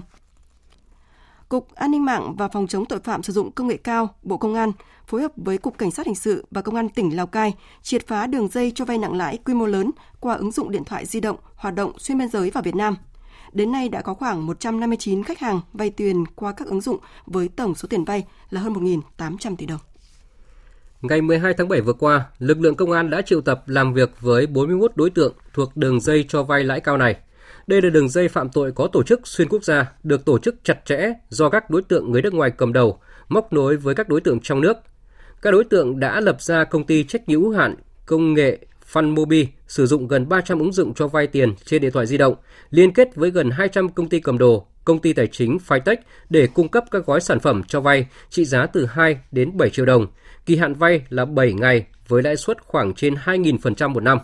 Speaker 1: Cục An ninh mạng và Phòng chống tội phạm sử dụng công nghệ cao, Bộ Công an phối hợp với Cục Cảnh sát hình sự và Công an tỉnh Lào Cai triệt phá đường dây cho vay nặng lãi quy mô lớn qua ứng dụng điện thoại di động hoạt động xuyên biên giới vào Việt Nam – Đến nay đã có khoảng 159 khách hàng vay tiền qua các ứng dụng với tổng số tiền vay là hơn 1.800 tỷ đồng.
Speaker 5: Ngày 12 tháng 7 vừa qua, lực lượng công an đã triệu tập làm việc với 41 đối tượng thuộc đường dây cho vay lãi cao này. Đây là đường dây phạm tội có tổ chức xuyên quốc gia, được tổ chức chặt chẽ do các đối tượng người nước ngoài cầm đầu, móc nối với các đối tượng trong nước. Các đối tượng đã lập ra công ty trách nhiệm hữu hạn công nghệ FunMobi sử dụng gần 300 ứng dụng cho vay tiền trên điện thoại di động, liên kết với gần 200 công ty cầm đồ, công ty tài chính Fitech để cung cấp các gói sản phẩm cho vay trị giá từ 2 đến 7 triệu đồng. Kỳ hạn vay là 7 ngày với lãi suất khoảng trên 2.000% một năm.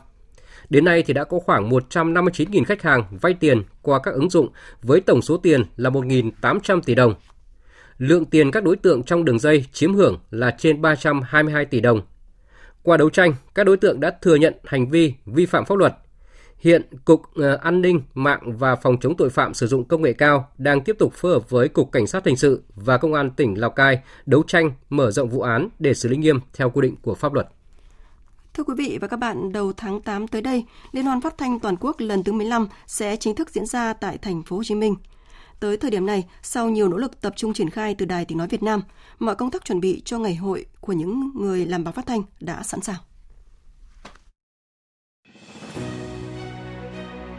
Speaker 5: Đến nay thì đã có khoảng 159.000 khách hàng vay tiền qua các ứng dụng với tổng số tiền là 1.800 tỷ đồng. Lượng tiền các đối tượng trong đường dây chiếm hưởng là trên 322 tỷ đồng. Qua đấu tranh, các đối tượng đã thừa nhận hành vi vi phạm pháp luật. Hiện Cục ờ, An ninh mạng và Phòng chống tội phạm sử dụng công nghệ cao đang tiếp tục phối hợp với Cục Cảnh sát hình sự và Công an tỉnh Lào Cai đấu tranh mở rộng vụ án để xử lý nghiêm theo quy định của pháp luật.
Speaker 1: Thưa quý vị và các bạn, đầu tháng 8 tới đây, Liên hoan phát thanh toàn quốc lần thứ 15 sẽ chính thức diễn ra tại thành phố Hồ Chí Minh. Tới thời điểm này, sau nhiều nỗ lực tập trung triển khai từ Đài Tiếng Nói Việt Nam, mọi công tác chuẩn bị cho ngày hội của những người làm báo phát thanh đã sẵn sàng.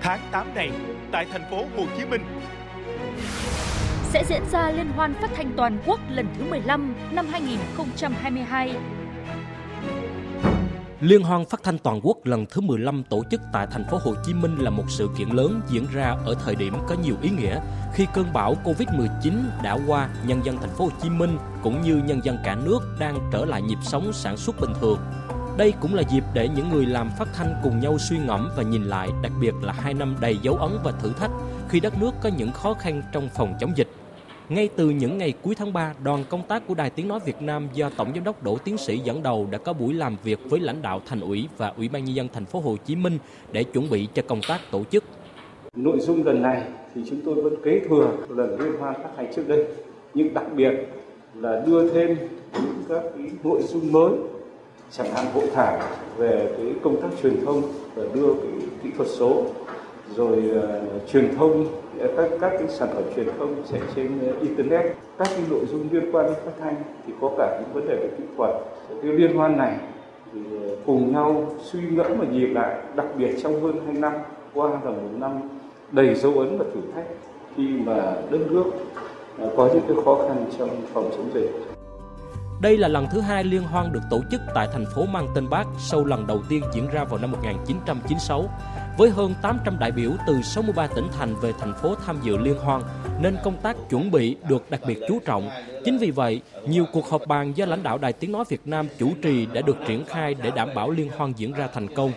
Speaker 14: Tháng 8 này, tại thành phố Hồ Chí Minh,
Speaker 15: sẽ diễn ra Liên hoan phát thanh toàn quốc lần thứ 15 năm 2022
Speaker 16: Liên hoan phát thanh toàn quốc lần thứ 15 tổ chức tại thành phố Hồ Chí Minh là một sự kiện lớn diễn ra ở thời điểm có nhiều ý nghĩa khi cơn bão Covid-19 đã qua, nhân dân thành phố Hồ Chí Minh cũng như nhân dân cả nước đang trở lại nhịp sống sản xuất bình thường. Đây cũng là dịp để những người làm phát thanh cùng nhau suy ngẫm và nhìn lại, đặc biệt là hai năm đầy dấu ấn và thử thách khi đất nước có những khó khăn trong phòng chống dịch. Ngay từ những ngày cuối tháng 3, đoàn công tác của Đài Tiếng Nói Việt Nam do Tổng Giám đốc Đỗ Tiến Sĩ dẫn đầu đã có buổi làm việc với lãnh đạo thành ủy và Ủy ban Nhân dân thành phố Hồ Chí Minh để chuẩn bị cho công tác tổ chức.
Speaker 17: Nội dung lần này thì chúng tôi vẫn kế thừa lần liên hoan các hành trước đây, nhưng đặc biệt là đưa thêm những các cái nội dung mới chẳng hạn hội thảo về cái công tác truyền thông và đưa cái kỹ thuật số rồi uh, truyền thông ờ, các các cái sản phẩm truyền thông chạy trên uh, internet. Các cái nội dung liên quan đến phát thanh thì có cả những vấn đề về kỹ thuật. Cái liên hoan này thì cùng nhau suy ngẫm và nhìn lại đặc biệt trong hơn hai năm qua là một năm đầy dấu ấn và thử thách khi mà đất nước có những cái khó khăn trong phòng chống dịch.
Speaker 16: Đây là lần thứ hai liên hoan được tổ chức tại thành phố mang tên Bác sau lần đầu tiên diễn ra vào năm 1996. Với hơn 800 đại biểu từ 63 tỉnh thành về thành phố tham dự liên hoan, nên công tác chuẩn bị được đặc biệt chú trọng. Chính vì vậy, nhiều cuộc họp bàn do lãnh đạo Đài Tiếng Nói Việt Nam chủ trì đã được triển khai để đảm bảo liên hoan diễn ra thành công.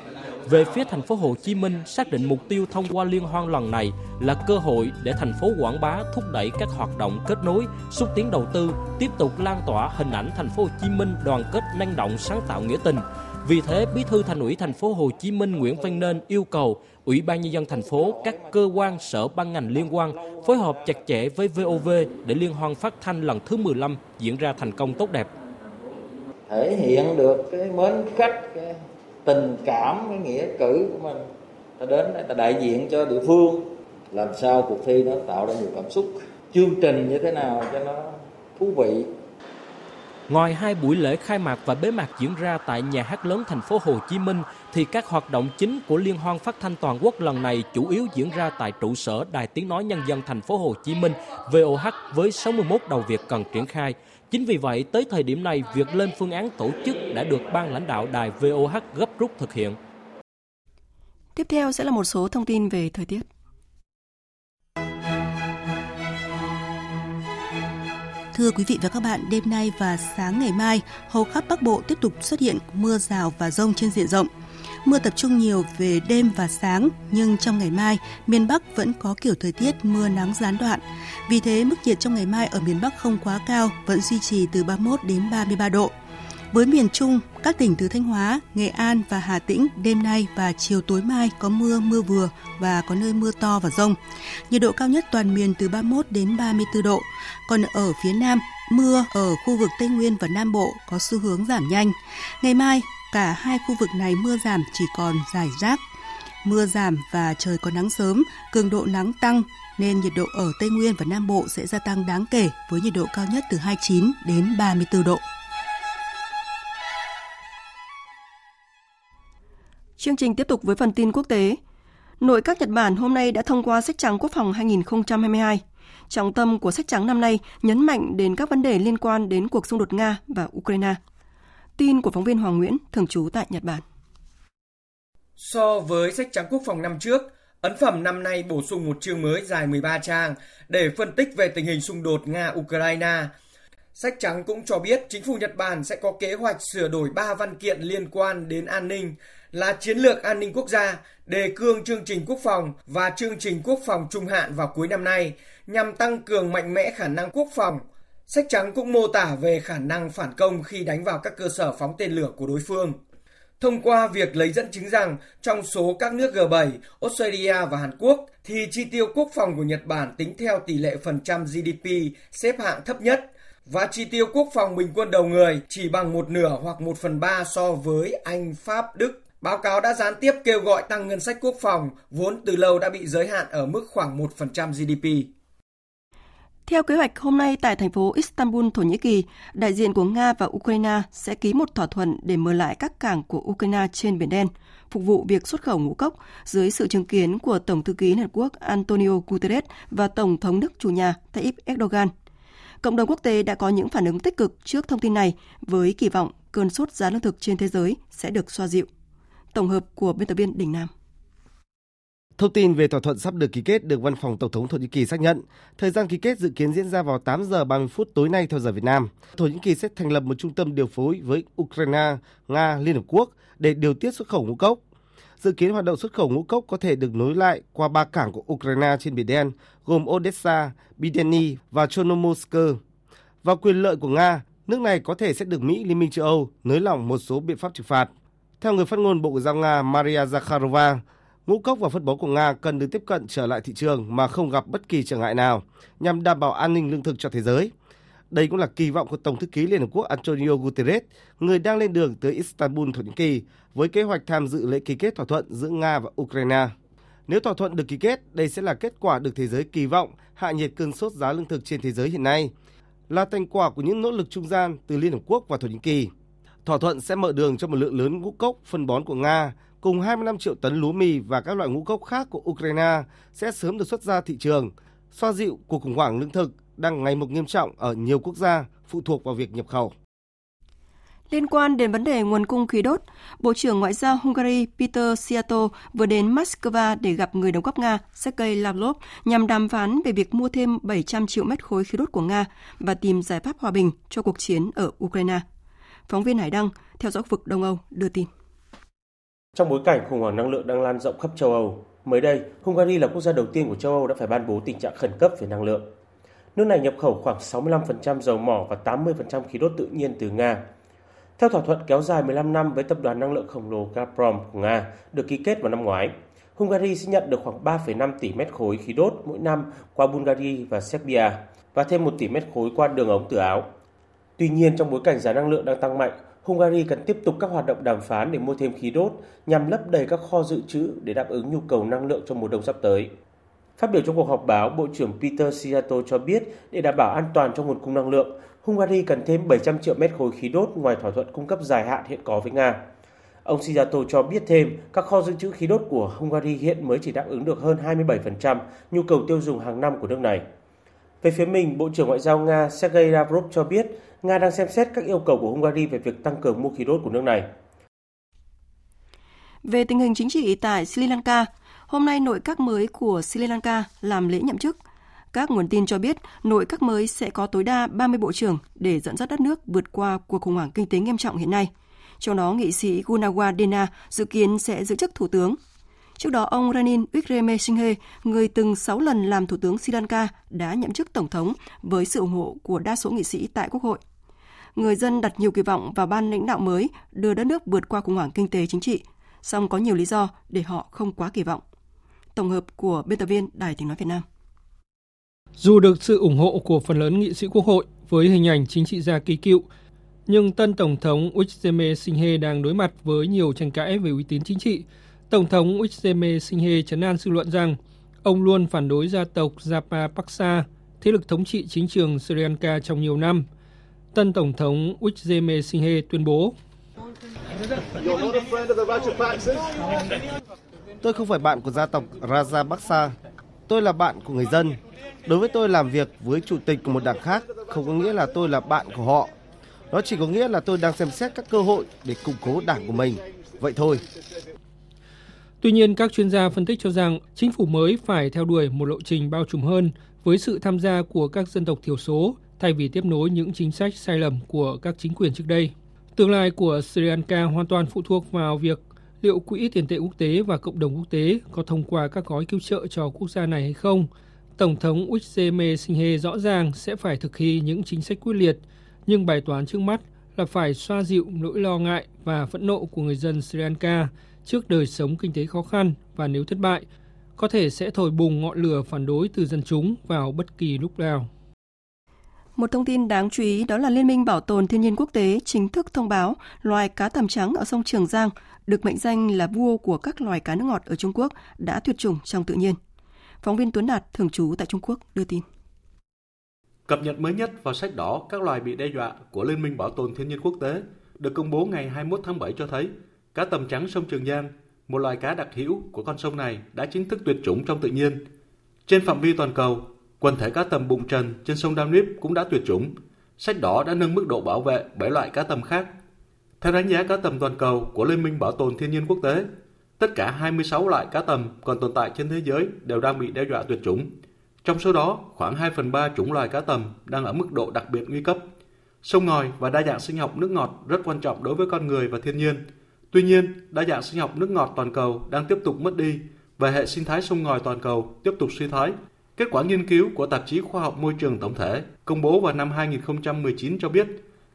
Speaker 16: Về phía thành phố Hồ Chí Minh, xác định mục tiêu thông qua liên hoan lần này là cơ hội để thành phố quảng bá thúc đẩy các hoạt động kết nối, xúc tiến đầu tư, tiếp tục lan tỏa hình ảnh thành phố Hồ Chí Minh đoàn kết năng động sáng tạo nghĩa tình. Vì thế, Bí thư Thành ủy thành phố Hồ Chí Minh Nguyễn Văn Nên yêu cầu Ủy ban nhân dân thành phố, các cơ quan, sở ban ngành liên quan phối hợp chặt chẽ với VOV để liên hoan phát thanh lần thứ 15 diễn ra thành công tốt đẹp.
Speaker 13: Thể hiện được cái mến khách, cái tình cảm cái nghĩa cử của mình. Ta đến đây ta đại diện cho địa phương. Làm sao cuộc thi nó tạo ra nhiều cảm xúc? Chương trình như thế nào cho nó thú vị?
Speaker 16: Ngoài hai buổi lễ khai mạc và bế mạc diễn ra tại nhà hát lớn thành phố Hồ Chí Minh thì các hoạt động chính của Liên hoan phát thanh toàn quốc lần này chủ yếu diễn ra tại trụ sở Đài Tiếng nói nhân dân thành phố Hồ Chí Minh VOH với 61 đầu việc cần triển khai. Chính vì vậy, tới thời điểm này, việc lên phương án tổ chức đã được ban lãnh đạo đài VOH gấp rút thực hiện.
Speaker 1: Tiếp theo sẽ là một số thông tin về thời tiết.
Speaker 18: Thưa quý vị và các bạn, đêm nay và sáng ngày mai, hầu khắp Bắc Bộ tiếp tục xuất hiện mưa rào và rông trên diện rộng. Mưa tập trung nhiều về đêm và sáng, nhưng trong ngày mai, miền Bắc vẫn có kiểu thời tiết mưa nắng gián đoạn. Vì thế, mức nhiệt trong ngày mai ở miền Bắc không quá cao, vẫn duy trì từ 31 đến 33 độ. Với miền Trung, các tỉnh từ Thanh Hóa, Nghệ An và Hà Tĩnh đêm nay và chiều tối mai có mưa, mưa vừa và có nơi mưa to và rông. Nhiệt độ cao nhất toàn miền từ 31 đến 34 độ. Còn ở phía Nam, mưa ở khu vực Tây Nguyên và Nam Bộ có xu hướng giảm nhanh. Ngày mai, cả hai khu vực này mưa giảm chỉ còn dài rác. Mưa giảm và trời có nắng sớm, cường độ nắng tăng nên nhiệt độ ở Tây Nguyên và Nam Bộ sẽ gia tăng đáng kể với nhiệt độ cao nhất từ 29 đến 34 độ.
Speaker 1: Chương trình tiếp tục với phần tin quốc tế. Nội các Nhật Bản hôm nay đã thông qua sách trắng quốc phòng 2022. Trọng tâm của sách trắng năm nay nhấn mạnh đến các vấn đề liên quan đến cuộc xung đột Nga và Ukraine. Tin của phóng viên Hoàng Nguyễn, thường trú tại Nhật Bản.
Speaker 19: So với sách trắng quốc phòng năm trước, ấn phẩm năm nay bổ sung một chương mới dài 13 trang để phân tích về tình hình xung đột Nga-Ukraine. Sách trắng cũng cho biết chính phủ Nhật Bản sẽ có kế hoạch sửa đổi 3 văn kiện liên quan đến an ninh là chiến lược an ninh quốc gia, đề cương chương trình quốc phòng và chương trình quốc phòng trung hạn vào cuối năm nay nhằm tăng cường mạnh mẽ khả năng quốc phòng. Sách trắng cũng mô tả về khả năng phản công khi đánh vào các cơ sở phóng tên lửa của đối phương. Thông qua việc lấy dẫn chứng rằng trong số các nước G7, Australia và Hàn Quốc thì chi tiêu quốc phòng của Nhật Bản tính theo tỷ lệ phần trăm GDP xếp hạng thấp nhất và chi tiêu quốc phòng bình quân đầu người chỉ bằng một nửa hoặc một phần ba so với Anh, Pháp, Đức. Báo cáo đã gián tiếp kêu gọi tăng ngân sách quốc phòng, vốn từ lâu đã bị giới hạn ở mức khoảng 1% GDP.
Speaker 1: Theo kế hoạch hôm nay tại thành phố Istanbul, Thổ Nhĩ Kỳ, đại diện của Nga và Ukraine sẽ ký một thỏa thuận để mở lại các cảng của Ukraine trên Biển Đen, phục vụ việc xuất khẩu ngũ cốc dưới sự chứng kiến của Tổng thư ký Liên Hợp Quốc Antonio Guterres và Tổng thống nước chủ nhà Tayyip Erdogan. Cộng đồng quốc tế đã có những phản ứng tích cực trước thông tin này với kỳ vọng cơn sốt giá lương thực trên thế giới sẽ được xoa dịu. Tổng hợp của biên tập viên Đình Nam.
Speaker 20: Thông tin về thỏa thuận sắp được ký kết được Văn phòng Tổng thống Thổ Nhĩ Kỳ xác nhận. Thời gian ký kết dự kiến diễn ra vào 8 giờ 30 phút tối nay theo giờ Việt Nam. Thổ Nhĩ Kỳ sẽ thành lập một trung tâm điều phối với Ukraine, Nga, Liên Hợp Quốc để điều tiết xuất khẩu ngũ cốc. Dự kiến hoạt động xuất khẩu ngũ cốc có thể được nối lại qua ba cảng của Ukraine trên Biển Đen, gồm Odessa, Bideni và Chernomorsk. Và quyền lợi của Nga, nước này có thể sẽ được Mỹ, Liên minh châu Âu nới lỏng một số biện pháp trừng phạt. Theo người phát ngôn Bộ Ngoại giao Nga Maria Zakharova, ngũ cốc và phân bón của Nga cần được tiếp cận trở lại thị trường mà không gặp bất kỳ trở ngại nào nhằm đảm bảo an ninh lương thực cho thế giới. Đây cũng là kỳ vọng của Tổng thư ký Liên Hợp Quốc Antonio Guterres, người đang lên đường tới Istanbul, Thổ Nhĩ Kỳ, với kế hoạch tham dự lễ ký kết thỏa thuận giữa Nga và Ukraine. Nếu thỏa thuận được ký kết, đây sẽ là kết quả được thế giới kỳ vọng hạ nhiệt cơn sốt giá lương thực trên thế giới hiện nay, là thành quả của những nỗ lực trung gian từ Liên Hợp Quốc và Thổ Nhĩ Kỳ. Thỏa thuận sẽ mở đường cho một lượng lớn ngũ cốc phân bón của Nga cùng 25 triệu tấn lúa mì và các loại ngũ cốc khác của Ukraine sẽ sớm được xuất ra thị trường, xoa dịu cuộc khủng hoảng lương thực đang ngày một nghiêm trọng ở nhiều quốc gia phụ thuộc vào việc nhập khẩu.
Speaker 1: Liên quan đến vấn đề nguồn cung khí đốt, Bộ trưởng Ngoại giao Hungary Peter Siato vừa đến Moscow để gặp người đồng cấp Nga Sergei Lavrov nhằm đàm phán về việc mua thêm 700 triệu mét khối khí đốt của Nga và tìm giải pháp hòa bình cho cuộc chiến ở Ukraine. Phóng viên Hải Đăng, theo dõi vực Đông Âu, đưa tin.
Speaker 21: Trong bối cảnh khủng hoảng năng lượng đang lan rộng khắp châu Âu, mới đây, Hungary là quốc gia đầu tiên của châu Âu đã phải ban bố tình trạng khẩn cấp về năng lượng. Nước này nhập khẩu khoảng 65% dầu mỏ và 80% khí đốt tự nhiên từ Nga. Theo thỏa thuận kéo dài 15 năm với tập đoàn năng lượng khổng lồ Gazprom của Nga được ký kết vào năm ngoái, Hungary sẽ nhận được khoảng 3,5 tỷ mét khối khí đốt mỗi năm qua Bulgaria và Serbia và thêm 1 tỷ mét khối qua đường ống từ Áo. Tuy nhiên, trong bối cảnh giá năng lượng đang tăng mạnh, Hungary cần tiếp tục các hoạt động đàm phán để mua thêm khí đốt nhằm lấp đầy các kho dự trữ để đáp ứng nhu cầu năng lượng trong mùa đông sắp tới. Phát biểu trong cuộc họp báo, Bộ trưởng Peter Siato cho biết để đảm bảo an toàn cho nguồn cung năng lượng, Hungary cần thêm 700 triệu mét khối khí đốt ngoài thỏa thuận cung cấp dài hạn hiện có với Nga. Ông Siato cho biết thêm, các kho dự trữ khí đốt của Hungary hiện mới chỉ đáp ứng được hơn 27% nhu cầu tiêu dùng hàng năm của nước này. Về phía mình, Bộ trưởng Ngoại giao Nga Sergei Lavrov cho biết Nga đang xem xét các yêu cầu của Hungary về việc tăng cường mua khí đốt của nước này.
Speaker 1: Về tình hình chính trị tại Sri Lanka, hôm nay nội các mới của Sri Lanka làm lễ nhậm chức. Các nguồn tin cho biết nội các mới sẽ có tối đa 30 bộ trưởng để dẫn dắt đất nước vượt qua cuộc khủng hoảng kinh tế nghiêm trọng hiện nay. Trong đó, nghị sĩ Gunawardena dự kiến sẽ giữ chức thủ tướng. Trước đó, ông Ranin Wickremesinghe, người từng 6 lần làm thủ tướng Sri Lanka, đã nhậm chức tổng thống với sự ủng hộ của đa số nghị sĩ tại Quốc hội người dân đặt nhiều kỳ vọng vào ban lãnh đạo mới đưa đất nước vượt qua khủng hoảng kinh tế chính trị, song có nhiều lý do để họ không quá kỳ vọng. Tổng hợp của biên tập viên Đài Tiếng Nói Việt Nam.
Speaker 22: Dù được sự ủng hộ của phần lớn nghị sĩ quốc hội với hình ảnh chính trị gia kỳ cựu, nhưng tân Tổng thống Wickreme Singhe đang đối mặt với nhiều tranh cãi về uy tín chính trị. Tổng thống Wickreme Singhe chấn an dư luận rằng ông luôn phản đối gia tộc Japapaksa, thế lực thống trị chính trường Sri Lanka trong nhiều năm – Tân Tổng thống Wickreme Singhe tuyên bố.
Speaker 20: Tôi không phải bạn của gia tộc Rajapaksa. Tôi là bạn của người dân. Đối với tôi làm việc với chủ tịch của một đảng khác không có nghĩa là tôi là bạn của họ. Nó chỉ có nghĩa là tôi đang xem xét các cơ hội để củng cố đảng của mình. Vậy thôi.
Speaker 22: Tuy nhiên, các chuyên gia phân tích cho rằng chính phủ mới phải theo đuổi một lộ trình bao trùm hơn với sự tham gia của các dân tộc thiểu số thay vì tiếp nối những chính sách sai lầm của các chính quyền trước đây. Tương lai của Sri Lanka hoàn toàn phụ thuộc vào việc liệu Quỹ tiền tệ quốc tế và cộng đồng quốc tế có thông qua các gói cứu trợ cho quốc gia này hay không. Tổng thống Wickremesinghe Singhe rõ ràng sẽ phải thực thi những chính sách quyết liệt, nhưng bài toán trước mắt là phải xoa dịu nỗi lo ngại và phẫn nộ của người dân Sri Lanka trước đời sống kinh tế khó khăn và nếu thất bại, có thể sẽ thổi bùng ngọn lửa phản đối từ dân chúng vào bất kỳ lúc nào.
Speaker 1: Một thông tin đáng chú ý đó là Liên minh Bảo tồn Thiên nhiên Quốc tế chính thức thông báo loài cá tầm trắng ở sông Trường Giang được mệnh danh là vua của các loài cá nước ngọt ở Trung Quốc đã tuyệt chủng trong tự nhiên. Phóng viên Tuấn Đạt, thường trú tại Trung Quốc, đưa tin.
Speaker 23: Cập nhật mới nhất vào sách đỏ các loài bị đe dọa của Liên minh Bảo tồn Thiên nhiên Quốc tế được công bố ngày 21 tháng 7 cho thấy cá tầm trắng sông Trường Giang, một loài cá đặc hữu của con sông này đã chính thức tuyệt chủng trong tự nhiên. Trên phạm vi toàn cầu, quần thể cá tầm bụng trần trên sông Danube cũng đã tuyệt chủng. Sách đỏ đã nâng mức độ bảo vệ bảy loại cá tầm khác. Theo đánh giá cá tầm toàn cầu của Liên minh Bảo tồn Thiên nhiên Quốc tế, tất cả 26 loại cá tầm còn tồn tại trên thế giới đều đang bị đe dọa tuyệt chủng. Trong số đó, khoảng 2 phần 3 chủng loài cá tầm đang ở mức độ đặc biệt nguy cấp. Sông ngòi và đa dạng sinh học nước ngọt rất quan trọng đối với con người và thiên nhiên. Tuy nhiên, đa dạng sinh học nước ngọt toàn cầu đang tiếp tục mất đi và hệ sinh thái sông ngòi toàn cầu tiếp tục suy thoái Kết quả nghiên cứu của tạp chí Khoa học Môi trường Tổng thể công bố vào năm 2019 cho biết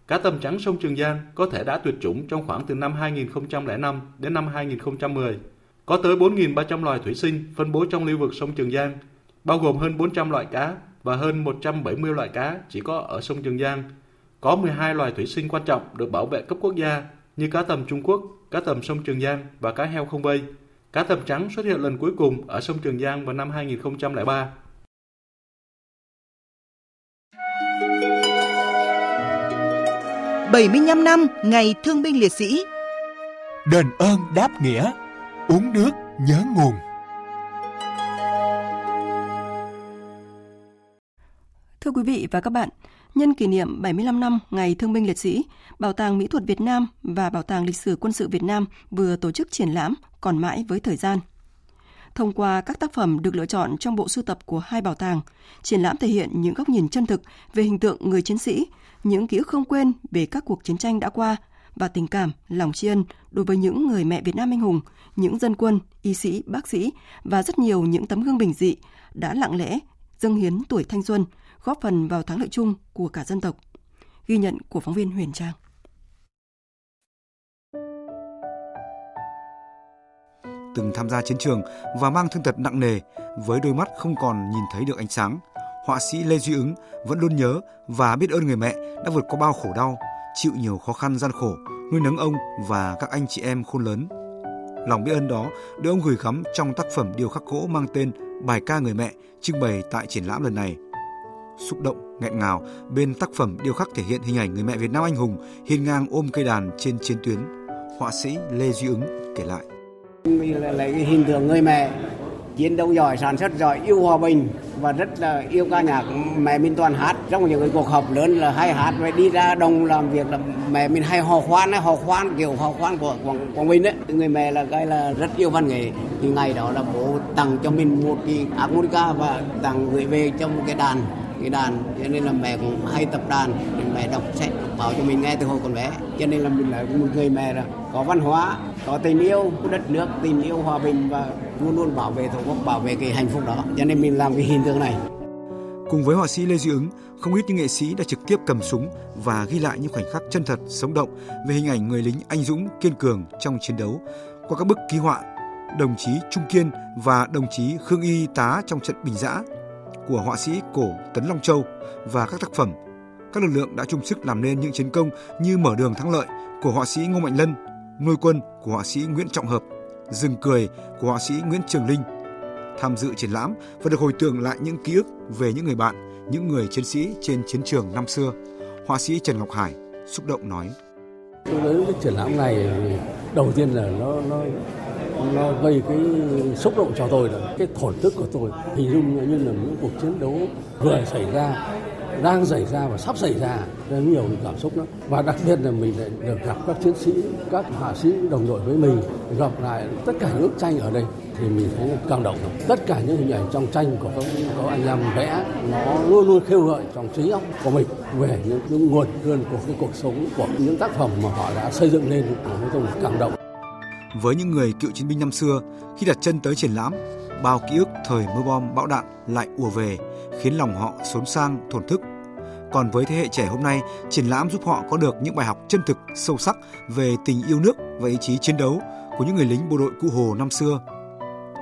Speaker 23: cá tầm trắng sông Trường Giang có thể đã tuyệt chủng trong khoảng từ năm 2005 đến năm 2010. Có tới 4.300 loài thủy sinh phân bố trong lưu vực sông Trường Giang, bao gồm hơn 400 loại cá và hơn 170 loại cá chỉ có ở sông Trường Giang. Có 12 loài thủy sinh quan trọng được bảo vệ cấp quốc gia như cá tầm Trung Quốc, cá tầm sông Trường Giang và cá heo không vây. Cá tầm trắng xuất hiện lần cuối cùng ở sông Trường Giang vào năm 2003.
Speaker 18: 75 năm ngày thương binh liệt sĩ.
Speaker 24: Đền ơn đáp nghĩa, uống nước nhớ nguồn.
Speaker 1: Thưa quý vị và các bạn, nhân kỷ niệm 75 năm Ngày Thương binh Liệt sĩ, Bảo tàng Mỹ thuật Việt Nam và Bảo tàng Lịch sử Quân sự Việt Nam vừa tổ chức triển lãm Còn mãi với thời gian. Thông qua các tác phẩm được lựa chọn trong bộ sưu tập của hai bảo tàng, triển lãm thể hiện những góc nhìn chân thực về hình tượng người chiến sĩ, những ký ức không quên về các cuộc chiến tranh đã qua và tình cảm, lòng tri ân đối với những người mẹ Việt Nam anh hùng, những dân quân, y sĩ, bác sĩ và rất nhiều những tấm gương bình dị đã lặng lẽ dâng hiến tuổi thanh xuân, góp phần vào thắng lợi chung của cả dân tộc. Ghi nhận của phóng viên Huyền Trang.
Speaker 25: từng tham gia chiến trường và mang thương tật nặng nề với đôi mắt không còn nhìn thấy được ánh sáng. Họa sĩ Lê Duy Ứng vẫn luôn nhớ và biết ơn người mẹ đã vượt qua bao khổ đau, chịu nhiều khó khăn gian khổ, nuôi nấng ông và các anh chị em khôn lớn. Lòng biết ơn đó được ông gửi gắm trong tác phẩm điêu khắc gỗ mang tên Bài ca người mẹ trưng bày tại triển lãm lần này. Xúc động, nghẹn ngào bên tác phẩm điêu khắc thể hiện hình ảnh người mẹ Việt Nam anh hùng hiên ngang ôm cây đàn trên chiến tuyến. Họa sĩ Lê Duy Ứng kể lại.
Speaker 26: Mình là lấy cái hình tượng người mẹ chiến đấu giỏi, sản xuất giỏi, yêu hòa bình và rất là yêu ca nhạc mẹ mình toàn hát. Trong những cái cuộc họp lớn là hay hát và đi ra đồng làm việc là mẹ mình hay hò khoan hò khoan kiểu hò khoan của Quảng, Quảng Bình đấy người mẹ là cái là rất yêu văn nghệ. Thì ngày đó là bố tặng cho mình một cái harmonica và tặng gửi về cho một cái đàn cái đàn cho nên là mẹ cũng hay tập đàn. Mẹ đọc sách bảo cho mình nghe từ hồi còn bé. Cho nên là mình là một người mẹ là có văn hóa có tình yêu của đất nước tình yêu hòa bình và luôn luôn bảo vệ tổ quốc bảo vệ cái hạnh phúc đó. Cho nên mình làm cái hình tượng này.
Speaker 25: Cùng với họa sĩ Lê Duy Ứng, không ít những nghệ sĩ đã trực tiếp cầm súng và ghi lại những khoảnh khắc chân thật, sống động về hình ảnh người lính anh dũng, kiên cường trong chiến đấu. Qua các bức ký họa đồng chí Trung Kiên và đồng chí Khương Y tá trong trận Bình Giã của họa sĩ cổ Tấn Long Châu và các tác phẩm. Các lực lượng đã chung sức làm nên những chiến công như mở đường thắng lợi của họa sĩ Ngô Mạnh Lân, nuôi quân của họa sĩ Nguyễn Trọng Hợp, rừng cười của họa sĩ Nguyễn Trường Linh. Tham dự triển lãm và được hồi tưởng lại những ký ức về những người bạn, những người chiến sĩ trên chiến trường năm xưa. Họa sĩ Trần Ngọc Hải xúc động nói:
Speaker 27: Tôi với cái triển lãm này đầu tiên là nó nó
Speaker 28: nó gây cái xúc động cho tôi là cái thổn thức của tôi hình dung như là những cuộc chiến đấu vừa xảy ra đang xảy ra và sắp xảy ra rất nhiều cảm xúc lắm. Và đặc biệt là mình lại được gặp các chiến sĩ, các hạ sĩ đồng đội với mình, gặp lại tất cả những bức tranh ở đây, thì mình thấy là cảm động tất cả những hình ảnh trong tranh của các có anh em vẽ, nó luôn luôn khêu gợi trong trí óc của mình về những những nguồn cơn của cái cuộc sống, của những tác phẩm mà họ đã xây dựng lên. Nói chung cảm động.
Speaker 25: Với những người cựu chiến binh năm xưa, khi đặt chân tới triển lãm, bao ký ức thời mưa bom bão đạn lại ùa về khiến lòng họ xốn sang thổn thức còn với thế hệ trẻ hôm nay, triển lãm giúp họ có được những bài học chân thực, sâu sắc về tình yêu nước và ý chí chiến đấu của những người lính bộ đội cụ Hồ năm xưa.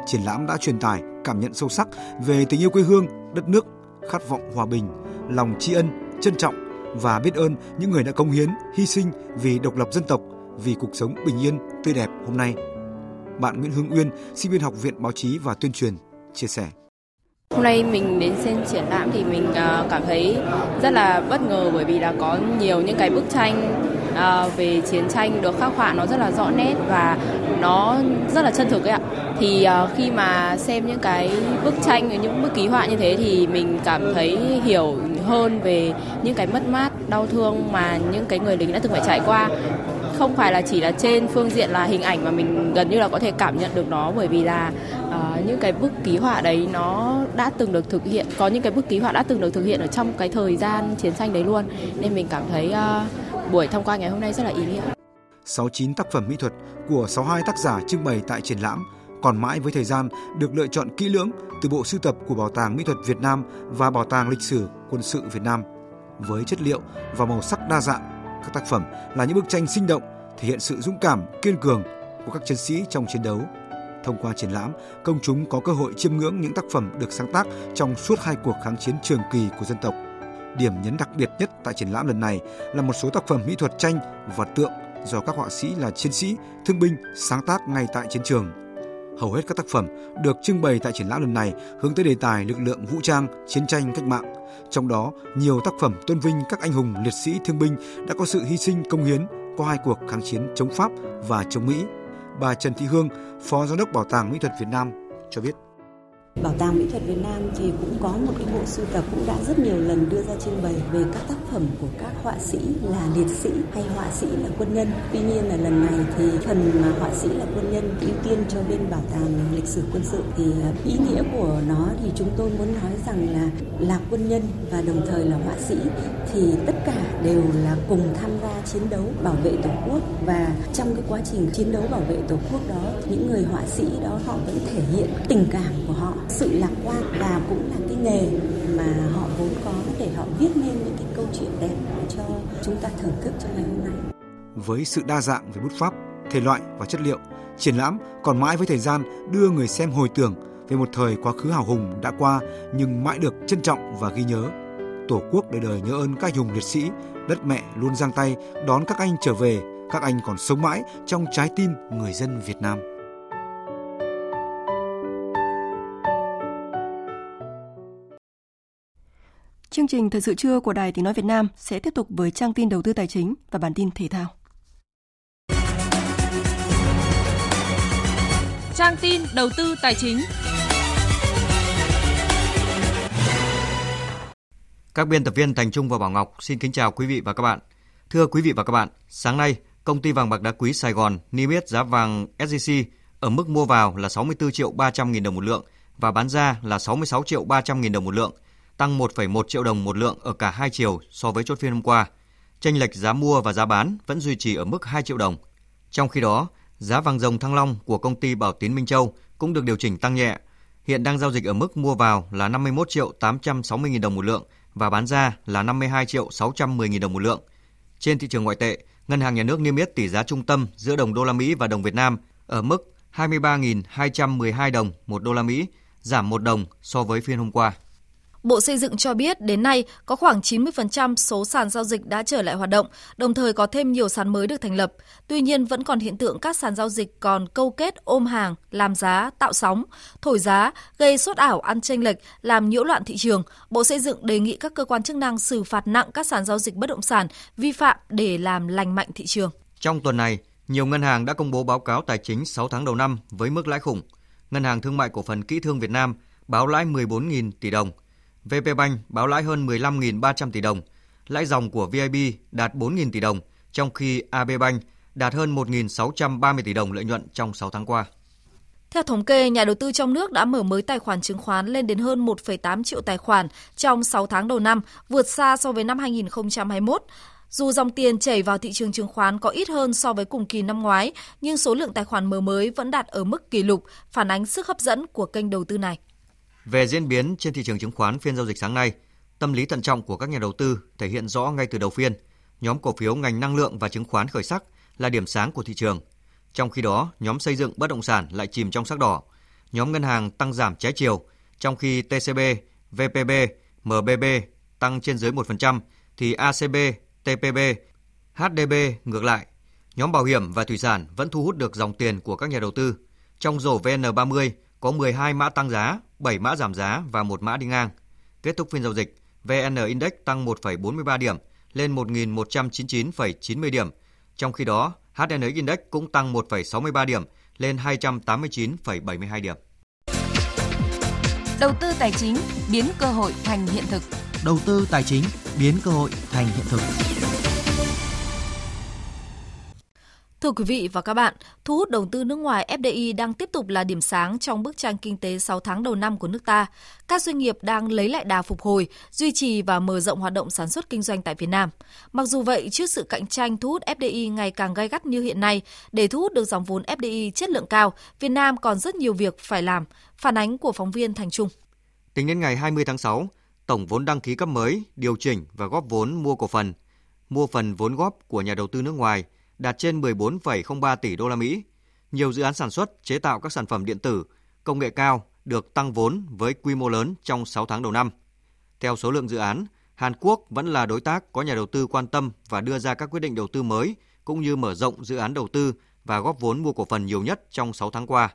Speaker 25: Triển lãm đã truyền tải cảm nhận sâu sắc về tình yêu quê hương, đất nước, khát vọng hòa bình, lòng tri ân, trân trọng và biết ơn những người đã công hiến, hy sinh vì độc lập dân tộc, vì cuộc sống bình yên, tươi đẹp hôm nay. Bạn Nguyễn Hương Uyên, sinh viên Học viện Báo chí và Tuyên truyền, chia sẻ.
Speaker 29: Hôm nay mình đến xem triển lãm thì mình ờ, cảm thấy rất là bất ngờ bởi vì là có nhiều những cái bức tranh ờ, về chiến tranh được khắc họa nó rất là rõ nét và nó rất là chân thực ấy ạ. Thì ờ, khi mà xem những cái bức tranh những bức ký họa như thế thì mình cảm thấy hiểu hơn về những cái mất mát, đau thương mà những cái người lính đã từng phải trải qua không phải là chỉ là trên phương diện là hình ảnh mà mình gần như là có thể cảm nhận được nó bởi vì là uh, những cái bức ký họa đấy nó đã từng được thực hiện có những cái bức ký họa đã từng được thực hiện ở trong cái thời gian chiến tranh đấy luôn nên mình cảm thấy uh, buổi tham quan ngày hôm nay rất là ý nghĩa.
Speaker 25: 69 tác phẩm mỹ thuật của 62 tác giả trưng bày tại triển lãm còn mãi với thời gian được lựa chọn kỹ lưỡng từ bộ sưu tập của Bảo tàng Mỹ thuật Việt Nam và Bảo tàng Lịch sử Quân sự Việt Nam. Với chất liệu và màu sắc đa dạng, các tác phẩm là những bức tranh sinh động thể hiện sự dũng cảm, kiên cường của các chiến sĩ trong chiến đấu. Thông qua triển lãm, công chúng có cơ hội chiêm ngưỡng những tác phẩm được sáng tác trong suốt hai cuộc kháng chiến trường kỳ của dân tộc. Điểm nhấn đặc biệt nhất tại triển lãm lần này là một số tác phẩm mỹ thuật tranh và tượng do các họa sĩ là chiến sĩ, thương binh sáng tác ngay tại chiến trường. Hầu hết các tác phẩm được trưng bày tại triển lãm lần này hướng tới đề tài lực lượng vũ trang, chiến tranh cách mạng. Trong đó, nhiều tác phẩm tôn vinh các anh hùng liệt sĩ thương binh đã có sự hy sinh công hiến qua hai cuộc kháng chiến chống Pháp và chống Mỹ. Bà Trần Thị Hương, Phó Giám đốc Bảo tàng Mỹ thuật Việt Nam cho biết.
Speaker 30: Bảo tàng Mỹ thuật Việt Nam thì cũng có một cái bộ sưu tập cũng đã rất nhiều lần đưa ra trưng bày về các tác phẩm của các họa sĩ là liệt sĩ hay họa sĩ là quân nhân. Tuy nhiên là lần này thì phần mà họa sĩ là quân nhân ưu tiên cho bên Bảo tàng lịch sử quân sự thì à, ý nghĩa của nó thì chúng tôi muốn nói rằng là là quân nhân và đồng thời là họa sĩ thì tất cả đều là cùng tham gia chiến đấu bảo vệ Tổ quốc và trong cái quá trình chiến đấu bảo vệ Tổ quốc đó, những người họa sĩ đó họ vẫn thể hiện tình cảm của họ sự lạc quan và cũng là cái nghề mà họ vốn có để họ viết nên những cái câu chuyện đẹp cho chúng ta thưởng thức trong ngày hôm nay.
Speaker 25: Với sự đa dạng về bút pháp, thể loại và chất liệu, triển lãm còn mãi với thời gian đưa người xem hồi tưởng về một thời quá khứ hào hùng đã qua nhưng mãi được trân trọng và ghi nhớ. Tổ quốc đời đời nhớ ơn các anh hùng liệt sĩ, đất mẹ luôn giang tay đón các anh trở về, các anh còn sống mãi trong trái tim người dân Việt Nam.
Speaker 1: Chương trình Thời sự trưa của Đài Tiếng Nói Việt Nam sẽ tiếp tục với trang tin đầu tư tài chính và bản tin thể thao.
Speaker 31: Trang tin đầu tư tài chính
Speaker 27: Các biên tập viên Thành Trung và Bảo Ngọc xin kính chào quý vị và các bạn. Thưa quý vị và các bạn, sáng nay, công ty vàng bạc đá quý Sài Gòn niêm yết giá vàng SJC ở mức mua vào là 64 triệu 300 nghìn đồng một lượng và bán ra là 66 triệu 300 nghìn đồng một lượng tăng 1,1 triệu đồng một lượng ở cả hai chiều so với chốt phiên hôm qua. Chênh lệch giá mua và giá bán vẫn duy trì ở mức 2 triệu đồng. Trong khi đó, giá vàng dòng Thăng Long của công ty Bảo Tín Minh Châu cũng được điều chỉnh tăng nhẹ. Hiện đang giao dịch ở mức mua vào là 51 triệu 860 nghìn đồng một lượng và bán ra là 52 triệu 610 nghìn đồng một lượng. Trên thị trường ngoại tệ, Ngân hàng Nhà nước niêm yết tỷ giá trung tâm giữa đồng đô la Mỹ và đồng Việt Nam ở mức 23.212 đồng một đô la Mỹ, giảm 1 đồng so với phiên hôm qua.
Speaker 31: Bộ Xây dựng cho biết đến nay có khoảng 90% số sàn giao dịch đã trở lại hoạt động, đồng thời có thêm nhiều sàn mới được thành lập. Tuy nhiên vẫn còn hiện tượng các sàn giao dịch còn câu kết ôm hàng, làm giá, tạo sóng, thổi giá, gây sốt ảo ăn chênh lệch, làm nhiễu loạn thị trường. Bộ Xây dựng đề nghị các cơ quan chức năng xử phạt nặng các sàn giao dịch bất động sản vi phạm để làm lành mạnh thị trường.
Speaker 27: Trong tuần này, Nhiều ngân hàng đã công bố báo cáo tài chính 6 tháng đầu năm với mức lãi khủng. Ngân hàng Thương mại Cổ phần Kỹ thương Việt Nam báo lãi 14.000 tỷ đồng, VP Bank báo lãi hơn 15.300 tỷ đồng, lãi dòng của VIB đạt 4.000 tỷ đồng, trong khi AB Bank đạt hơn 1.630 tỷ đồng lợi nhuận trong 6 tháng qua.
Speaker 31: Theo thống kê, nhà đầu tư trong nước đã mở mới tài khoản chứng khoán lên đến hơn 1,8 triệu tài khoản trong 6 tháng đầu năm, vượt xa so với năm 2021. Dù dòng tiền chảy vào thị trường chứng khoán có ít hơn so với cùng kỳ năm ngoái, nhưng số lượng tài khoản mở mới vẫn đạt ở mức kỷ lục, phản ánh sức hấp dẫn của kênh đầu tư này.
Speaker 27: Về diễn biến trên thị trường chứng khoán phiên giao dịch sáng nay, tâm lý thận trọng của các nhà đầu tư thể hiện rõ ngay từ đầu phiên. Nhóm cổ phiếu ngành năng lượng và chứng khoán khởi sắc là điểm sáng của thị trường. Trong khi đó, nhóm xây dựng bất động sản lại chìm trong sắc đỏ. Nhóm ngân hàng tăng giảm trái chiều, trong khi TCB, VPB, MBB tăng trên dưới 1%, thì ACB, TPB, HDB ngược lại. Nhóm bảo hiểm và thủy sản vẫn thu hút được dòng tiền của các nhà đầu tư. Trong rổ VN30 có 12 mã tăng giá, 7 mã giảm giá và một mã đi ngang. Kết thúc phiên giao dịch, VN Index tăng 1,43 điểm lên 1.199,90 điểm. Trong khi đó, HN Index cũng tăng 1,63 điểm lên 289,72 điểm.
Speaker 32: Đầu tư tài chính biến cơ hội thành hiện thực.
Speaker 33: Đầu tư tài chính biến cơ hội thành hiện thực.
Speaker 31: Thưa quý vị và các bạn, thu hút đầu tư nước ngoài FDI đang tiếp tục là điểm sáng trong bức tranh kinh tế 6 tháng đầu năm của nước ta. Các doanh nghiệp đang lấy lại đà phục hồi, duy trì và mở rộng hoạt động sản xuất kinh doanh tại Việt Nam. Mặc dù vậy, trước sự cạnh tranh thu hút FDI ngày càng gay gắt như hiện nay, để thu hút được dòng vốn FDI chất lượng cao, Việt Nam còn rất nhiều việc phải làm. Phản ánh của phóng viên Thành Trung.
Speaker 27: Tính đến ngày 20 tháng 6, tổng vốn đăng ký cấp mới, điều chỉnh và góp vốn mua cổ phần, mua phần vốn góp của nhà đầu tư nước ngoài – đạt trên 14,03 tỷ đô la Mỹ. Nhiều dự án sản xuất, chế tạo các sản phẩm điện tử, công nghệ cao được tăng vốn với quy mô lớn trong 6 tháng đầu năm. Theo số lượng dự án, Hàn Quốc vẫn là đối tác có nhà đầu tư quan tâm và đưa ra các quyết định đầu tư mới cũng như mở rộng dự án đầu tư và góp vốn mua cổ phần nhiều nhất trong 6 tháng qua.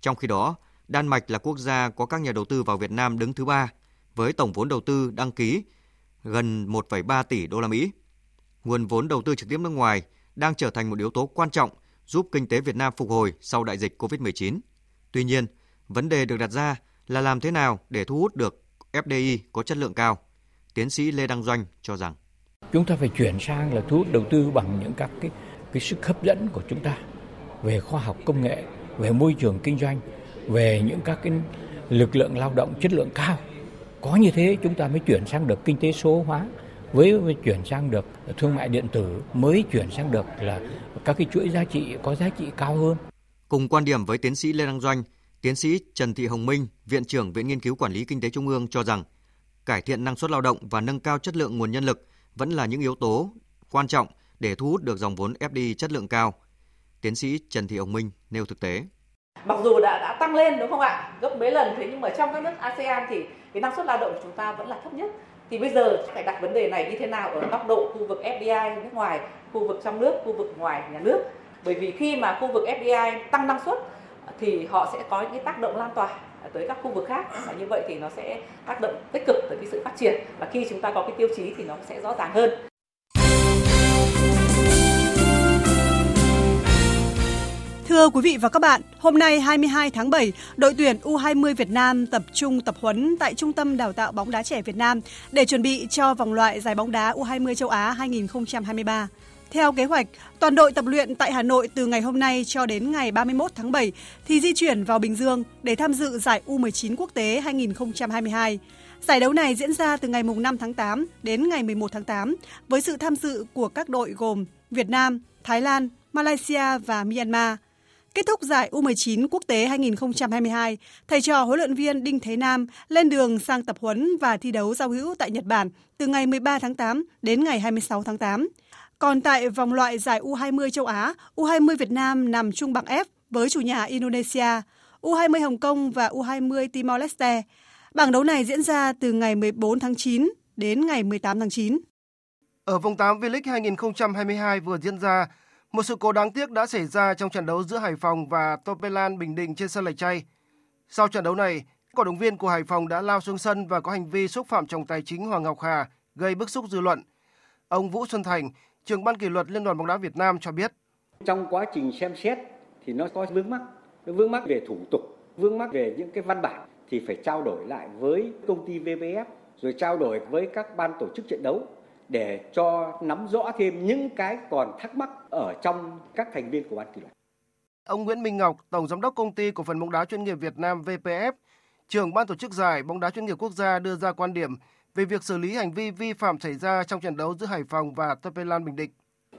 Speaker 27: Trong khi đó, Đan Mạch là quốc gia có các nhà đầu tư vào Việt Nam đứng thứ ba với tổng vốn đầu tư đăng ký gần 1,3 tỷ đô la Mỹ. Nguồn vốn đầu tư trực tiếp nước ngoài đang trở thành một yếu tố quan trọng giúp kinh tế Việt Nam phục hồi sau đại dịch COVID-19. Tuy nhiên, vấn đề được đặt ra là làm thế nào để thu hút được FDI có chất lượng cao. Tiến sĩ Lê Đăng Doanh cho rằng
Speaker 34: chúng ta phải chuyển sang là thu hút đầu tư bằng những các cái cái sức hấp dẫn của chúng ta về khoa học công nghệ, về môi trường kinh doanh, về những các cái lực lượng lao động chất lượng cao. Có như thế chúng ta mới chuyển sang được kinh tế số hóa với, với chuyển sang được thương mại điện tử mới chuyển sang được là các cái chuỗi giá trị có giá trị cao hơn.
Speaker 27: Cùng quan điểm với tiến sĩ Lê Đăng Doanh, tiến sĩ Trần Thị Hồng Minh, Viện trưởng Viện Nghiên cứu Quản lý Kinh tế Trung ương cho rằng cải thiện năng suất lao động và nâng cao chất lượng nguồn nhân lực vẫn là những yếu tố quan trọng để thu hút được dòng vốn FDI chất lượng cao. Tiến sĩ Trần Thị Hồng Minh nêu thực tế.
Speaker 35: Mặc dù đã đã tăng lên đúng không ạ? Gấp mấy lần thế nhưng mà trong các nước ASEAN thì cái năng suất lao động của chúng ta vẫn là thấp nhất thì bây giờ phải đặt vấn đề này như thế nào ở góc độ khu vực FDI nước ngoài, khu vực trong nước, khu vực ngoài nhà nước. Bởi vì khi mà khu vực FDI tăng năng suất thì họ sẽ có những tác động lan tỏa tới các khu vực khác và như vậy thì nó sẽ tác động tích cực tới cái sự phát triển và khi chúng ta có cái tiêu chí thì nó sẽ rõ ràng hơn.
Speaker 36: Thưa quý vị và các bạn, hôm nay 22 tháng 7, đội tuyển U20 Việt Nam tập trung tập huấn tại Trung tâm Đào tạo bóng đá trẻ Việt Nam để chuẩn bị cho vòng loại giải bóng đá U20 châu Á 2023. Theo kế hoạch, toàn đội tập luyện tại Hà Nội từ ngày hôm nay cho đến ngày 31 tháng 7 thì di chuyển vào Bình Dương để tham dự giải U19 quốc tế 2022. Giải đấu này diễn ra từ ngày 5 tháng 8 đến ngày 11 tháng 8 với sự tham dự của các đội gồm Việt Nam, Thái Lan, Malaysia và Myanmar. Kết thúc giải U19 quốc tế 2022, thầy trò huấn luyện viên Đinh Thế Nam lên đường sang tập huấn và thi đấu giao hữu tại Nhật Bản từ ngày 13 tháng 8 đến ngày 26 tháng 8. Còn tại vòng loại giải U20 châu Á, U20 Việt Nam nằm chung bảng F với chủ nhà Indonesia, U20 Hồng Kông và U20 Timor-Leste. Bảng đấu này diễn ra từ ngày 14 tháng 9 đến ngày 18 tháng 9.
Speaker 37: Ở vòng 8 V-League 2022 vừa diễn ra, một sự cố đáng tiếc đã xảy ra trong trận đấu giữa Hải Phòng và Topelan Bình Định trên sân Lạch Tray. Sau trận đấu này, cổ động viên của Hải Phòng đã lao xuống sân và có hành vi xúc phạm trọng tài chính Hoàng Ngọc Hà, gây bức xúc dư luận. Ông Vũ Xuân Thành, trưởng ban kỷ luật Liên đoàn bóng đá Việt Nam cho biết.
Speaker 38: Trong quá trình xem xét thì nó có vướng mắc, nó vướng mắc về thủ tục, vướng mắc về những cái văn bản thì phải trao đổi lại với công ty VBF, rồi trao đổi với các ban tổ chức trận đấu để cho nắm rõ thêm những cái còn thắc mắc ở trong các thành viên của ban kỷ luật.
Speaker 37: Ông Nguyễn Minh Ngọc, Tổng Giám đốc Công ty Cổ phần bóng đá chuyên nghiệp Việt Nam VPF, trưởng ban tổ chức giải bóng đá chuyên nghiệp quốc gia đưa ra quan điểm về việc xử lý hành vi vi phạm xảy ra trong trận đấu giữa Hải Phòng và Tapelan Bình Định.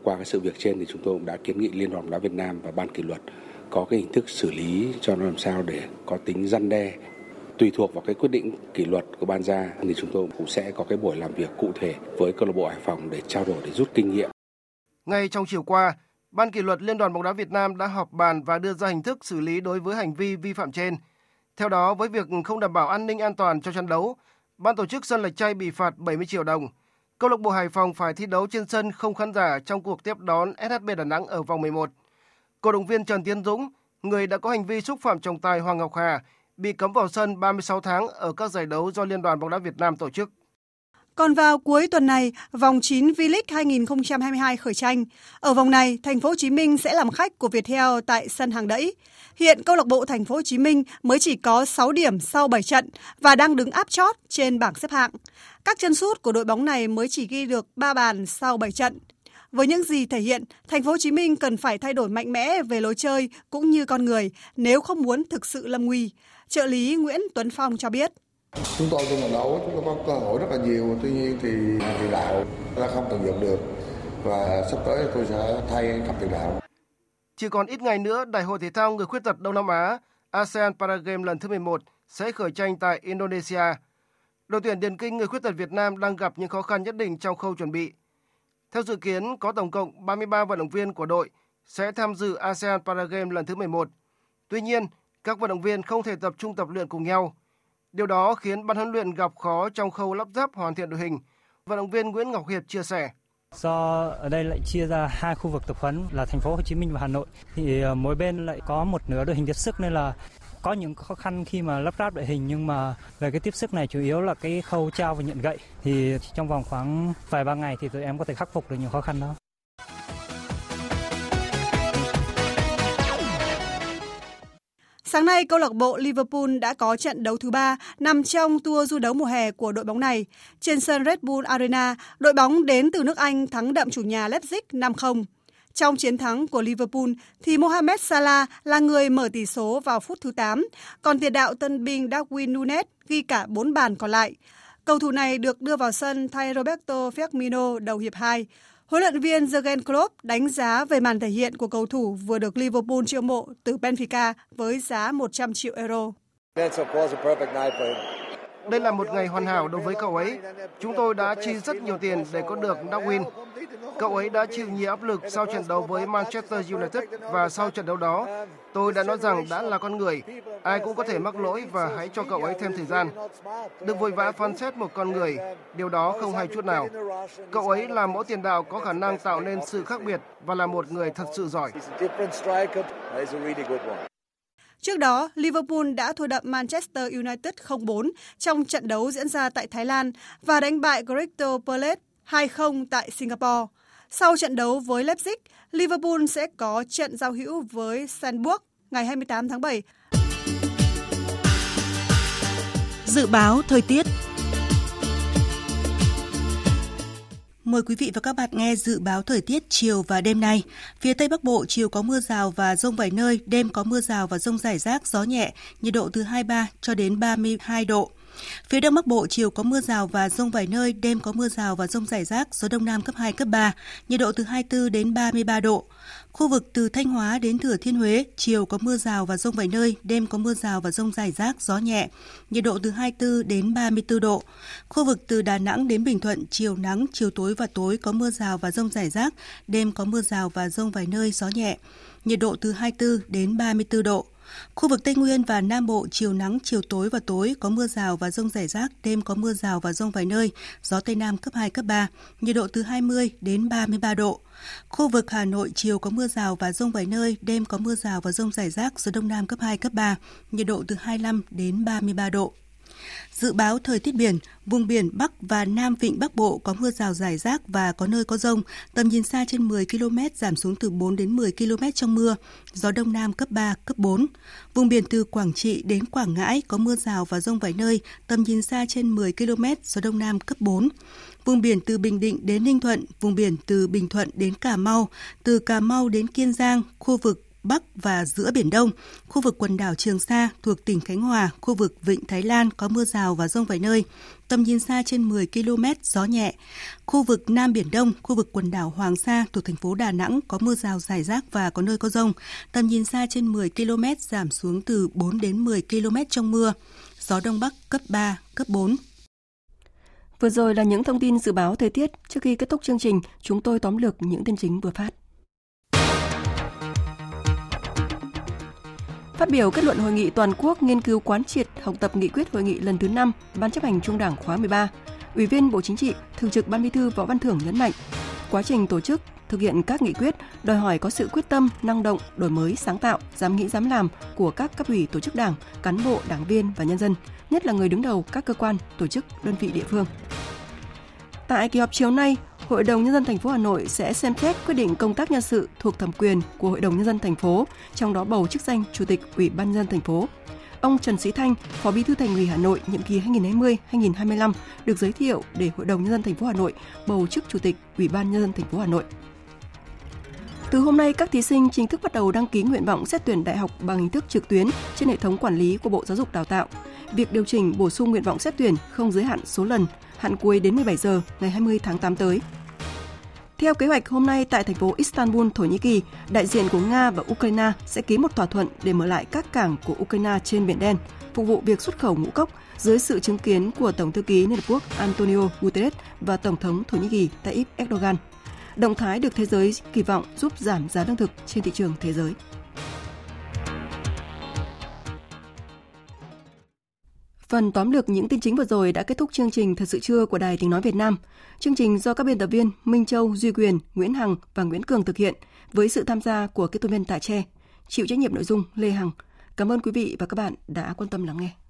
Speaker 39: Qua cái sự việc trên thì chúng tôi cũng đã kiến nghị Liên đoàn bóng đá Việt Nam và ban kỷ luật có cái hình thức xử lý cho nó làm sao để có tính răn đe tùy thuộc vào cái quyết định kỷ luật của ban ra thì chúng tôi cũng sẽ có cái buổi làm việc cụ thể với câu lạc bộ Hải Phòng để trao đổi để rút kinh nghiệm.
Speaker 37: Ngay trong chiều qua, Ban kỷ luật Liên đoàn bóng đá Việt Nam đã họp bàn và đưa ra hình thức xử lý đối với hành vi vi phạm trên. Theo đó, với việc không đảm bảo an ninh an toàn cho trận đấu, ban tổ chức sân Lạch Tray bị phạt 70 triệu đồng. Câu lạc bộ Hải Phòng phải thi đấu trên sân không khán giả trong cuộc tiếp đón SHB Đà Nẵng ở vòng 11. Cổ động viên Trần Tiến Dũng, người đã có hành vi xúc phạm trọng tài Hoàng Ngọc Hà, bị cấm vào sân 36 tháng ở các giải đấu do Liên đoàn bóng đá Việt Nam tổ chức.
Speaker 36: Còn vào cuối tuần này, vòng 9 V-League 2022 khởi tranh. Ở vòng này, Thành phố Hồ Chí Minh sẽ làm khách của Viettel tại sân Hàng Đẫy. Hiện câu lạc bộ Thành phố Hồ Chí Minh mới chỉ có 6 điểm sau 7 trận và đang đứng áp chót trên bảng xếp hạng. Các chân sút của đội bóng này mới chỉ ghi được 3 bàn sau 7 trận. Với những gì thể hiện, Thành phố Hồ Chí Minh cần phải thay đổi mạnh mẽ về lối chơi cũng như con người nếu không muốn thực sự lâm nguy. Trợ lý Nguyễn Tuấn Phong cho biết.
Speaker 40: Chúng tôi trong trận đấu chúng tôi có cơ hội rất là nhiều, tuy nhiên thì tiền đạo đã không tận dụng được và sắp tới tôi sẽ thay cặp tiền đạo.
Speaker 37: Chỉ còn ít ngày nữa, Đại hội Thể thao Người Khuyết tật Đông Nam Á ASEAN Paragame lần thứ 11 sẽ khởi tranh tại Indonesia. Đội tuyển điền kinh người khuyết tật Việt Nam đang gặp những khó khăn nhất định trong khâu chuẩn bị. Theo dự kiến, có tổng cộng 33 vận động viên của đội sẽ tham dự ASEAN Paragame lần thứ 11. Tuy nhiên, các vận động viên không thể tập trung tập luyện cùng nhau. Điều đó khiến ban huấn luyện gặp khó trong khâu lắp ráp hoàn thiện đội hình. Vận động viên Nguyễn Ngọc Hiệp chia sẻ.
Speaker 41: Do ở đây lại chia ra hai khu vực tập huấn là thành phố Hồ Chí Minh và Hà Nội, thì ờ, mỗi bên lại có một nửa đội hình tiếp sức nên là có những khó khăn khi mà lắp ráp đội hình nhưng mà về cái tiếp sức này chủ yếu là cái khâu trao và nhận gậy thì trong vòng khoảng vài ba ngày thì tụi em có thể khắc phục được những khó khăn đó.
Speaker 36: Sáng nay, câu lạc bộ Liverpool đã có trận đấu thứ ba nằm trong tour du đấu mùa hè của đội bóng này. Trên sân Red Bull Arena, đội bóng đến từ nước Anh thắng đậm chủ nhà Leipzig 5-0. Trong chiến thắng của Liverpool thì Mohamed Salah là người mở tỷ số vào phút thứ 8, còn tiền đạo tân binh Darwin Nunes ghi cả 4 bàn còn lại. Cầu thủ này được đưa vào sân thay Roberto Firmino đầu hiệp 2. Huấn luyện viên Jurgen Klopp đánh giá về màn thể hiện của cầu thủ vừa được Liverpool chiêu mộ từ Benfica với giá 100 triệu euro.
Speaker 37: Đây là một ngày hoàn hảo đối với cậu ấy. Chúng tôi đã chi rất nhiều tiền để có được Darwin. Cậu ấy đã chịu nhiều áp lực sau trận đấu với Manchester United và sau trận đấu đó, tôi đã nói rằng đã là con người, ai cũng có thể mắc lỗi và hãy cho cậu ấy thêm thời gian. Đừng vội vã phán xét một con người, điều đó không hay chút nào. Cậu ấy là mẫu tiền đạo có khả năng tạo nên sự khác biệt và là một người thật sự giỏi.
Speaker 36: Trước đó, Liverpool đã thua đậm Manchester United 0-4 trong trận đấu diễn ra tại Thái Lan và đánh bại Crystal Palace 2-0 tại Singapore. Sau trận đấu với Leipzig, Liverpool sẽ có trận giao hữu với Sandburg ngày 28 tháng 7.
Speaker 18: Dự báo thời tiết Mời quý vị và các bạn nghe dự báo thời tiết chiều và đêm nay. Phía Tây Bắc Bộ chiều có mưa rào và rông vài nơi, đêm có mưa rào và rông rải rác, gió nhẹ, nhiệt độ từ 23 cho đến 32 độ. Phía Đông Bắc Bộ chiều có mưa rào và rông vài nơi, đêm có mưa rào và rông rải rác, gió Đông Nam cấp 2, cấp 3, nhiệt độ từ 24 đến 33 độ. Khu vực từ Thanh Hóa đến Thừa Thiên Huế, chiều có mưa rào và rông vài nơi, đêm có mưa rào và rông rải rác, gió nhẹ, nhiệt độ từ 24 đến 34 độ. Khu vực từ Đà Nẵng đến Bình Thuận, chiều nắng, chiều tối và tối có mưa rào và rông rải rác, đêm có mưa rào và rông vài nơi, gió nhẹ, nhiệt độ từ 24 đến 34 độ. Khu vực Tây Nguyên và Nam Bộ chiều nắng, chiều tối và tối có mưa rào và rông rải rác, đêm có mưa rào và rông vài nơi, gió Tây Nam cấp 2, cấp 3, nhiệt độ từ 20 đến 33 độ. Khu vực Hà Nội chiều có mưa rào và rông vài nơi, đêm có mưa rào và rông rải rác, gió Đông Nam cấp 2, cấp 3, nhiệt độ từ 25 đến 33 độ. Dự báo thời tiết biển, vùng biển Bắc và Nam Vịnh Bắc Bộ có mưa rào rải rác và có nơi có rông, tầm nhìn xa trên 10 km giảm xuống từ 4 đến 10 km trong mưa, gió Đông Nam cấp 3, cấp 4. Vùng biển từ Quảng Trị đến Quảng Ngãi có mưa rào và rông vài nơi, tầm nhìn xa trên 10 km, gió Đông Nam cấp 4. Vùng biển từ Bình Định đến Ninh Thuận, vùng biển từ Bình Thuận đến Cà Mau, từ Cà Mau đến Kiên Giang, khu vực Bắc và giữa Biển Đông, khu vực quần đảo Trường Sa thuộc tỉnh Khánh Hòa, khu vực Vịnh Thái Lan có mưa rào và rông vài nơi, tầm nhìn xa trên 10 km, gió nhẹ. Khu vực Nam Biển Đông, khu vực quần đảo Hoàng Sa thuộc thành phố Đà Nẵng có mưa rào rải rác và có nơi có rông, tầm nhìn xa trên 10 km giảm xuống từ 4 đến 10 km trong mưa. Gió Đông Bắc cấp 3, cấp 4.
Speaker 1: Vừa rồi là những thông tin dự báo thời tiết. Trước khi kết thúc chương trình, chúng tôi tóm lược những tin chính vừa phát. Phát biểu kết luận hội nghị toàn quốc nghiên cứu quán triệt học tập nghị quyết hội nghị lần thứ 5 Ban chấp hành Trung Đảng khóa 13, Ủy viên Bộ Chính trị, Thường trực Ban Bí thư Võ Văn Thưởng nhấn mạnh, quá trình tổ chức thực hiện các nghị quyết đòi hỏi có sự quyết tâm, năng động, đổi mới, sáng tạo, dám nghĩ dám làm của các cấp ủy tổ chức đảng, cán bộ, đảng viên và nhân dân, nhất là người đứng đầu các cơ quan, tổ chức, đơn vị địa phương. Tại kỳ họp chiều nay, Hội đồng nhân dân thành phố Hà Nội sẽ xem xét quyết định công tác nhân sự thuộc thẩm quyền của Hội đồng nhân dân thành phố, trong đó bầu chức danh Chủ tịch Ủy ban nhân dân thành phố. Ông Trần Sĩ Thanh, Phó Bí thư Thành ủy Hà Nội nhiệm kỳ 2020-2025 được giới thiệu để Hội đồng nhân dân thành phố Hà Nội bầu chức Chủ tịch Ủy ban nhân dân thành phố Hà Nội. Từ hôm nay, các thí sinh chính thức bắt đầu đăng ký nguyện vọng xét tuyển đại học bằng hình thức trực tuyến trên hệ thống quản lý của Bộ Giáo dục Đào tạo. Việc điều chỉnh bổ sung nguyện vọng xét tuyển không giới hạn số lần, hạn cuối đến 17 giờ ngày 20 tháng 8 tới. Theo kế hoạch, hôm nay tại thành phố Istanbul, Thổ Nhĩ Kỳ, đại diện của Nga và Ukraine sẽ ký một thỏa thuận để mở lại các cảng của Ukraine trên Biển Đen, phục vụ việc xuất khẩu ngũ cốc dưới sự chứng kiến của Tổng thư ký Liên Hợp Quốc Antonio Guterres và Tổng thống Thổ Nhĩ Kỳ Tayyip Erdogan. Động thái được thế giới kỳ vọng giúp giảm giá lương thực trên thị trường thế giới. Phần tóm lược những tin chính vừa rồi đã kết thúc chương trình Thật sự trưa của Đài Tiếng Nói Việt Nam. Chương trình do các biên tập viên Minh Châu, Duy Quyền, Nguyễn Hằng và Nguyễn Cường thực hiện với sự tham gia của kết thuật viên Tạ Tre. Chịu trách nhiệm nội dung Lê Hằng. Cảm ơn quý vị và các bạn đã quan tâm lắng nghe.